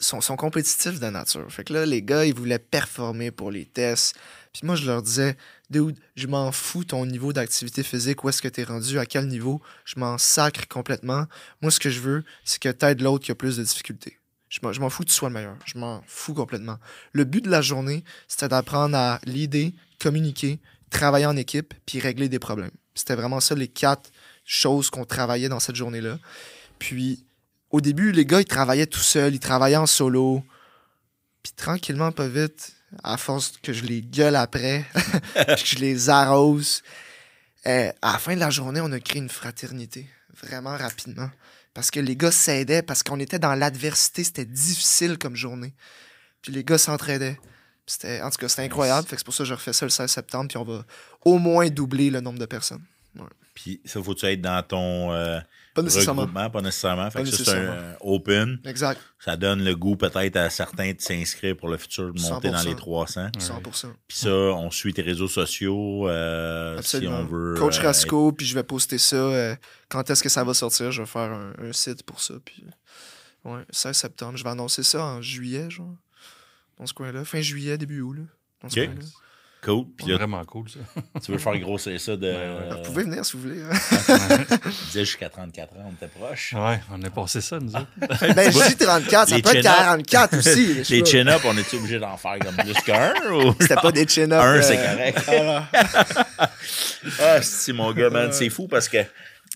sont, sont compétitifs de nature. Fait que là, les gars, ils voulaient performer pour les tests. Puis moi, je leur disais, dude, je m'en fous ton niveau d'activité physique, où est-ce que tu es rendu, à quel niveau. Je m'en sacre complètement. Moi, ce que je veux, c'est que tu aides l'autre qui a plus de difficultés. Je m'en- fous que tu sois le meilleur. Je m'en fous complètement. Le but de la journée, c'était d'apprendre à leader, communiquer, travailler en équipe, puis régler des problèmes. C'était vraiment ça les quatre choses qu'on travaillait dans cette journée-là. Puis, au début, les gars, ils travaillaient tout seuls, ils travaillaient en solo. Puis tranquillement, pas vite, à force que je les gueule après, que je les arrose, euh, à la fin de la journée, on a créé une fraternité, vraiment rapidement. Parce que les gars s'aidaient, parce qu'on était dans l'adversité, c'était difficile comme journée. Puis les gars s'entraidaient. En tout cas, c'était incroyable. C'est pour ça que je refais ça le 16 septembre, puis on va au moins doubler le nombre de personnes. Puis ça, faut-tu être dans ton euh, Pas nécessairement. regroupement? Pas nécessairement. Fait Pas que ça, c'est un euh, open. Exact, Ça donne le goût peut-être à certains de s'inscrire pour le futur, de monter dans 100%. les 300. 100%. Puis ça, on suit tes réseaux sociaux euh, si Absolument. on veut. Coach euh, Rasco, puis je vais poster ça. euh, quand est-ce que ça va sortir? Je vais faire un, un site pour ça. Puis, ouais, 16 septembre. Je vais annoncer ça en juillet, genre. Dans ce coin-là. Fin juillet, début août, là. Dans ce coin-là. Cool. Puis C'est là, vraiment cool, ça. tu veux faire grossir ça de. Ouais, ouais. Vous pouvez venir si vous voulez. hein. Disais jusqu'à 34 ans, on était proche. Ouais, on a passé ça, nous autres. ben, je dis 34, ça Les peut être chin-ups. 44 aussi. Les chin-up, on est obligé d'en faire comme plus qu'un ou? C'était pas des chin-ups. Un, euh, c'est correct. Ah, c'est mon gars, man. C'est fou parce que.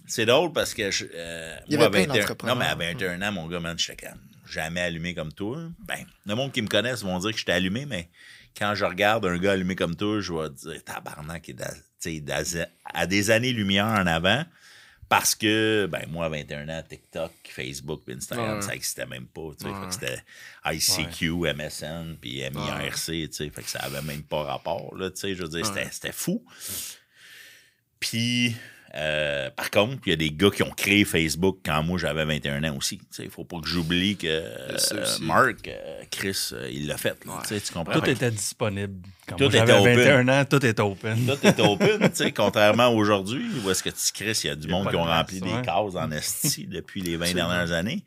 C'est drôle parce que. Je, euh, Il y moi, avait plein 21 d'entrepreneurs. Non, mais à 21 ans, mon gars, man, j'étais comme jamais allumé comme toi. Ben, le monde qui me connaisse vont dire que j'étais allumé, mais quand je regarde un gars allumé comme toi, je vais dire tabarnak, il est à, des années-lumière en avant. Parce que, ben, moi, à 21 ans, TikTok, Facebook, Instagram, Ouais. ça n'existait même pas. Ouais. c'était ICQ, MSN, puis MIRC, tu sais. Fait que ça avait même pas rapport, là, tu sais. Je veux dire, c'était fou. Puis, euh, par contre, il y a des gars qui ont créé Facebook quand moi j'avais 21 ans aussi. Il faut pas que j'oublie que euh. Marc, euh, Chris, euh, il l'a fait. là, tu sais, Tu comprends? Tout Fait que était disponible. Quand Tout moi, était j'avais open. 21 ans, tout était open. Tout est open, tu sais, contrairement à aujourd'hui, où est-ce que tu Chris, il y a du Il y a monde qui ont rempli des ouais. cases en esti depuis les 20 dernières années.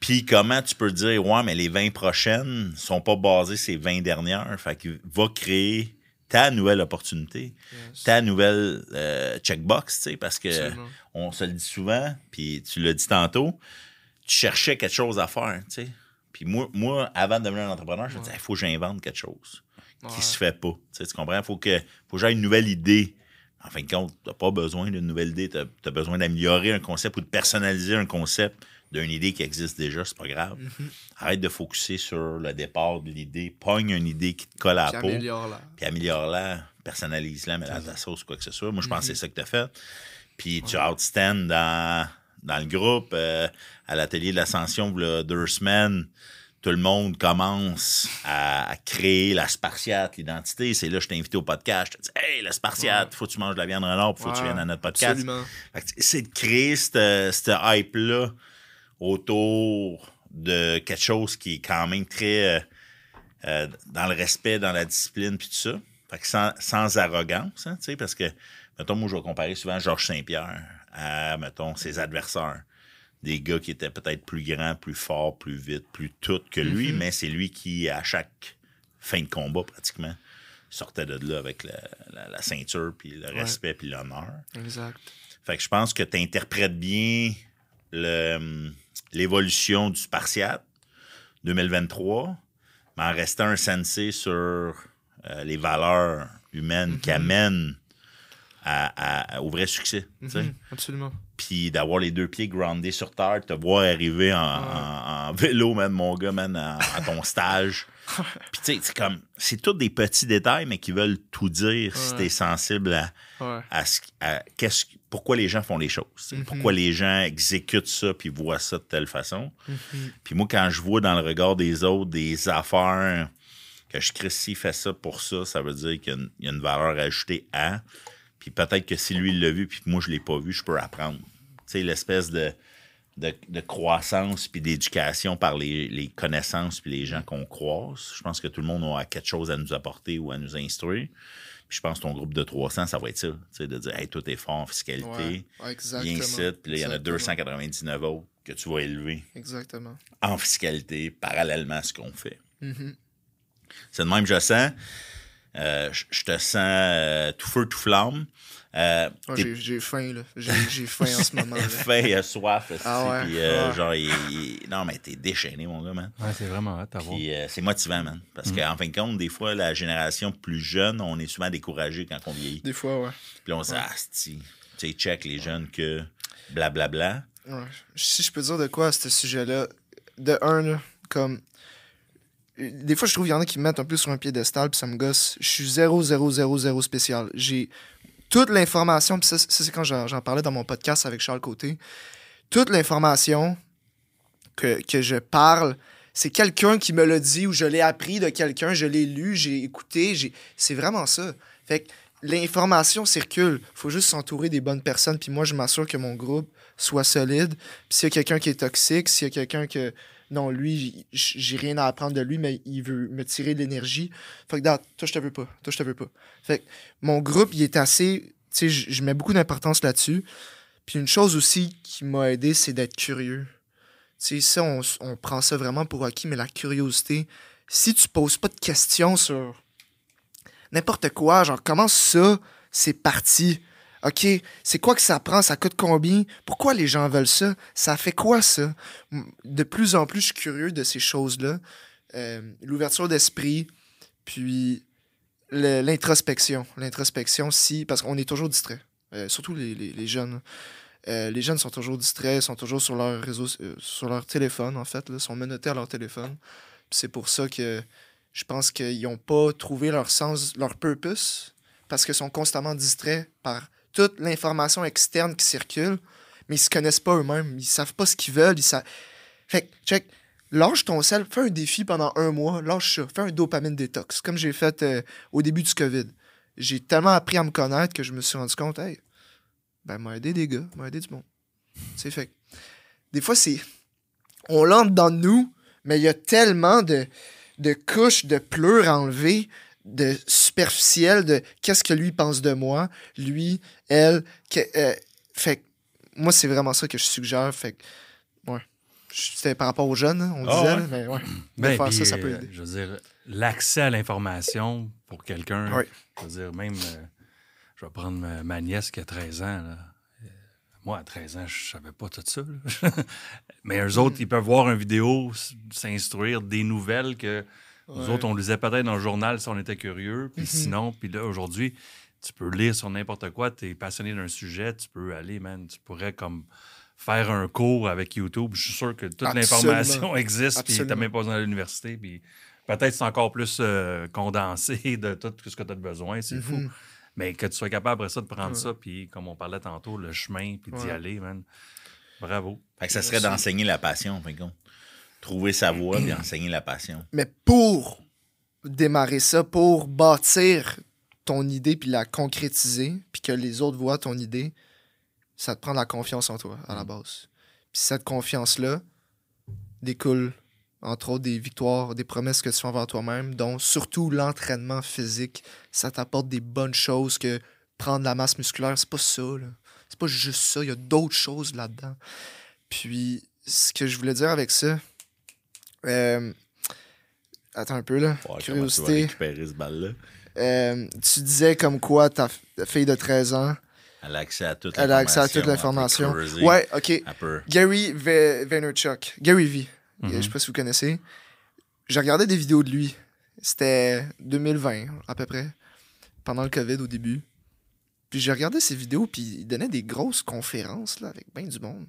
Puis comment tu peux dire, ouais, mais les 20 prochaines sont pas basées ces 20 dernières. Fait que va créer ta nouvelle opportunité, Yes. ta nouvelle euh, checkbox, tu sais, parce que Absolument. on se le dit souvent, puis tu l'as dit tantôt, tu cherchais quelque chose à faire, tu sais. Puis moi, moi, avant de devenir un entrepreneur, je me disais, il faut que j'invente quelque chose qui Ouais. se fait pas. Tu, sais, tu comprends? Il faut que, faut que j'ai une nouvelle idée. En fin de compte, tu n'as pas besoin d'une nouvelle idée. Tu as, besoin d'améliorer un concept ou de personnaliser un concept d'une idée qui existe déjà. C'est pas grave. Mhm. Arrête de focuser sur le départ de l'idée. Pogne une idée qui te colle à la peau améliore-la. puis améliore-la, personnalise-la, mets-la à ta sauce, quoi que ce soit. Moi, je pense que c'est ça que tu as fait. Puis tu outstand dans, dans le groupe, euh, à l'atelier de l'ascension, deux semaines, tout le monde commence à, à créer la Spartiate, l'identité. C'est là que je t'ai invité au podcast. Je te dis, hey, la Spartiate, faut que tu manges de la viande renard, faut que tu Ouais, viennes à notre podcast. Absolument. Fait que C'est de créer cette, cette hype-là autour de quelque chose qui est quand même très euh, euh, dans le respect, dans la discipline, puis tout ça. Fait que sans, sans arrogance, hein, tu sais, parce que, mettons, moi, je vais comparer souvent Georges Saint-Pierre à, mettons, ses adversaires. Des gars qui étaient peut-être plus grands, plus forts, plus vite, plus tout que lui, mais c'est lui qui, à chaque fin de combat, pratiquement, sortait de là avec la, la- la ceinture, puis le respect, puis l'honneur. Exact. Fait que je pense que tu interprètes bien le, hum, l'évolution du Spartiate 2023, mais en restant un sensei sur euh, les valeurs humaines qui amènent à, à- au vrai succès. Mhm, Absolument. Puis d'avoir les deux pieds groundés sur terre, te voir arriver en, en- en vélo, man, mon gars, man, à, à ton stage. Puis tu sais, c'est comme, c'est tous des petits détails, mais qui veulent tout dire si Ouais. t'es sensible à, Ouais. à, ce- à qu'est-ce, pourquoi les gens font les choses. Mhm. Pourquoi les gens exécutent ça puis voient ça de telle façon. Mhm. Puis moi, quand je vois dans le regard des autres des affaires que je crée s'il fait ça pour ça, ça veut dire qu'il y a une, il y a une valeur ajoutée à. Puis peut-être que si lui il l'a vu puis que moi je l'ai pas vu, je peux apprendre. Tu sais, l'espèce de, de, de croissance puis d'éducation par les, les connaissances puis les gens qu'on croise. Je pense que tout le monde a quelque chose à nous apporter ou à nous instruire. Puis je pense que ton groupe de 300, ça va être ça. Tu sais, de dire, hey, toi, t'es fort en fiscalité. Ouais. Exactement. Ici, puis là, il y en a Exactement. 299 autres que tu vas élever Exactement. en fiscalité parallèlement à ce qu'on fait. Mhm. C'est de même je sens. Euh, je te sens euh, tout feu, tout flamme. Euh, t'es j'ai, j'ai faim, là. J'ai, j'ai faim en ce moment. là. faim, euh, soif, aussi, Ah ouais, puis, euh, ouais. genre, il- il- non, mais t'es déchaîné, mon gars, man. Ouais, c'est vraiment hâte euh, c'est motivant, man. Parce Mm. qu'en fin de compte, des fois, la génération plus jeune, on est souvent découragé quand on vieillit. Des fois, ouais. Puis on se dit, ah, tu sais, check les jeunes que blablabla. Ouais. Si je peux dire de quoi à ce sujet-là, de un, là, comme. Des fois, je trouve qu'il y en a qui me mettent un peu sur un piédestal, puis ça me gosse. Je suis 0, 0, 0, 0 spécial. J'ai toute l'information, puis ça, c'est quand j'en, parlais dans mon podcast avec Charles Côté. Toute l'information que, que je parle, c'est quelqu'un qui me l'a dit ou je l'ai appris de quelqu'un, je l'ai lu, j'ai écouté, c'est vraiment ça. Fait que l'information circule. faut juste s'entourer des bonnes personnes, puis moi, je m'assure que mon groupe soit solide. Puis s'il y a quelqu'un qui est toxique, s'il y a quelqu'un que, non, lui, j'ai rien à apprendre de lui, mais il veut me tirer de l'énergie. Fait que, toi, je te veux pas. Toi, je te veux pas. Fait que mon groupe, il est assez. Tu sais, je mets beaucoup d'importance là-dessus. Puis une chose aussi qui m'a aidé, c'est d'être curieux. Tu sais, ça, on, on prend ça vraiment pour acquis, mais la curiosité, si tu poses pas de questions sur n'importe quoi, genre, comment ça, c'est parti? OK, c'est quoi que ça prend? Ça coûte combien? Pourquoi les gens veulent ça? Ça fait quoi, ça? De plus en plus, je suis curieux de ces choses-là. Euh, L'ouverture d'esprit, puis l'introspection. L'introspection, si... Parce qu'on est toujours distrait. Euh, surtout les, jeunes. Euh, les jeunes sont toujours distraits, sont toujours sur leur réseau, sur leur téléphone, en fait, sont menottés à leur téléphone. C'est pour ça que je pense qu'ils n'ont pas trouvé leur sens, leur purpose, parce qu'ils sont constamment distraits par toute l'information externe qui circule, mais ils se connaissent pas eux-mêmes, ils savent pas ce qu'ils veulent. Ils Fait que, check, lâche ton sel, fais un défi pendant un mois, lâche ça, fais un dopamine détox, comme j'ai fait euh, au début du COVID. J'ai tellement appris à me connaître que je me suis rendu compte, hey, ben, m'a aidé des gars, m'a aidé du monde. C'est fait. Des fois, c'est. On l'entre dans nous, mais il y a tellement de, de couches de pleurs à enlever, de superficiel, de qu'est-ce que lui pense de moi, lui, elle. Que, euh, fait que moi, c'est vraiment ça que je suggère. Fait que, ouais. C'était par rapport aux jeunes, on Ah disait, ouais. mais ouais. De Ben, faire puis, ça, ça peut euh, aider. Je veux dire, l'accès à l'information pour quelqu'un. Je veux dire, même, euh, je vais prendre ma, ma nièce qui a 13 ans. là. Moi, à 13 ans, je savais pas tout ça. Mais eux autres, ils peuvent voir une vidéo, s'instruire des nouvelles que nous autres, on lisait peut-être dans le journal si on était curieux. Puis Mhm. sinon, puis là, aujourd'hui, tu peux lire sur n'importe quoi. Tu es passionné d'un sujet, tu peux aller, man. Tu pourrais comme faire un cours avec YouTube. Je suis sûr que toute l'information existe, puis tu même pas besoin d'aller à l'université. Puis peut-être c'est encore plus euh, condensé de tout ce que tu as besoin. C'est fou. Mhm. Mais que tu sois capable après ça de prendre Ouais. ça, puis comme on parlait tantôt, le chemin, puis d'y aller, man. Bravo. Fait que ça serait d'enseigner la passion, en fin de compte. Trouver sa voie et enseigner la passion. Mais pour démarrer ça, pour bâtir ton idée puis la concrétiser, puis que les autres voient ton idée, ça te prend de la confiance en toi à la base. Puis cette confiance-là découle, entre autres, des victoires, des promesses que tu fais envers toi-même, dont surtout l'entraînement physique. Ça t'apporte des bonnes choses que prendre la masse musculaire, c'est pas ça. C'est pas juste ça. Il y a d'autres choses là-dedans. Puis, ce que je voulais dire avec ça, euh, attends un peu là, tu vas curiosité. récupérer ce balle-là. Euh, tu disais comme quoi ta fille de 13 ans, Elle a accès à toute elle a accès à toute l'information. l'information. Ouais, ok. Gary Ve- Vaynerchuk, Gary V. Mhm. Je sais pas si vous connaissez. J'ai regardé des vidéos de lui. C'était 2020 à peu près, pendant le COVID au début. Puis j'ai regardé ses vidéos, puis il donnait des grosses conférences là, avec bien du monde.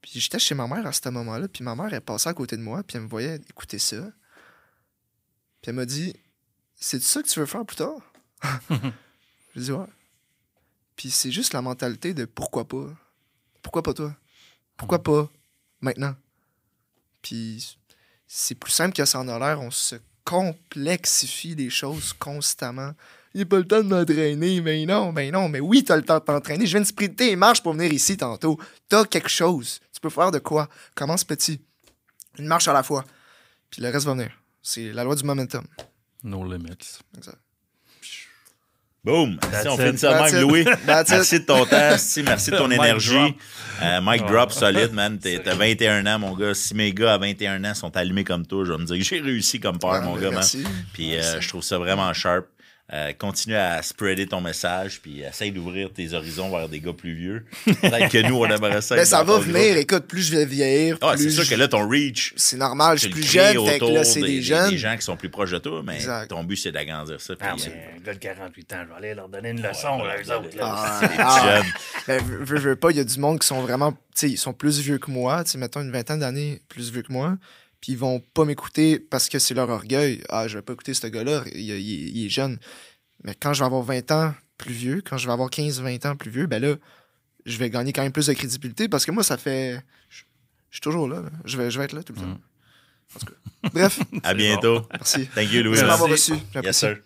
Puis j'étais chez ma mère à ce moment-là, puis ma mère est passée à côté de moi, puis elle me voyait écouter ça. Puis elle m'a dit C'est ça que tu veux faire plus tard? Je dis Ouais. Puis c'est juste la mentalité de pourquoi pas Pourquoi pas toi? Pourquoi pas maintenant? Puis c'est plus simple que ça en a l'air, on se complexifie les choses constamment. Il a pas le temps de m'entraîner, mais non, mais non, mais oui, t'as le temps de t'entraîner. Je viens de sprinter et marche pour venir ici tantôt. T'as quelque chose. Tu peux faire de quoi? Commence petit. Une marche à la fois. Puis le reste va venir. C'est la loi du momentum. No limits. Exact. Boom! Si on it. finit ça That's même, it. Louis. That's it. Merci de ton temps, si, merci de ton énergie. drop. Euh, mic Oh. drop solide, man. T'es- T'as 21 ans, mon gars. Si mes gars à 21 ans sont allumés comme toi, je vais me dire que j'ai réussi comme père, Ah, mon ben, gars, man. merci. Puis euh, Merci. je trouve ça vraiment sharp. Euh, continue à spreader ton message, puis essaye d'ouvrir tes horizons vers des gars plus vieux. Peut-être que nous, on aimerait ça. Être ça va venir. groupe. Écoute, plus je vais vieillir, Ah, plus c'est sûr je- que là, ton reach, c'est normal. Je suis plus jeune, fait que là, c'est des, des jeunes. des gens qui sont plus proches de toi, mais Exact. ton but, c'est d'agrandir ça. puis, Ah, euh, c'est un gars de 48 ans, je vais aller leur donner une leçon, là, eux autres. là. Ah, c'est des ah, jeunes. Ben, veux, veux- veux pas, il y a du monde qui sont vraiment, tu sais, ils sont plus vieux que moi, tu sais, mettons une vingtaine d'années plus vieux que moi, puis ils vont pas m'écouter parce que c'est leur orgueil. Ah, je vais pas écouter ce gars-là, il, il- il est jeune. Mais quand je vais avoir 20 ans plus vieux, quand je vais avoir 15-20 ans plus vieux, ben là, je vais gagner quand même plus de crédibilité parce que moi, ça fait. Je je suis toujours là, là. Je, vais, je vais être là tout le temps. Mm. En tout cas. Bref, À bientôt. merci. Thank you, Louis. Merci de m'avoir Merci. reçu. Yes, sir.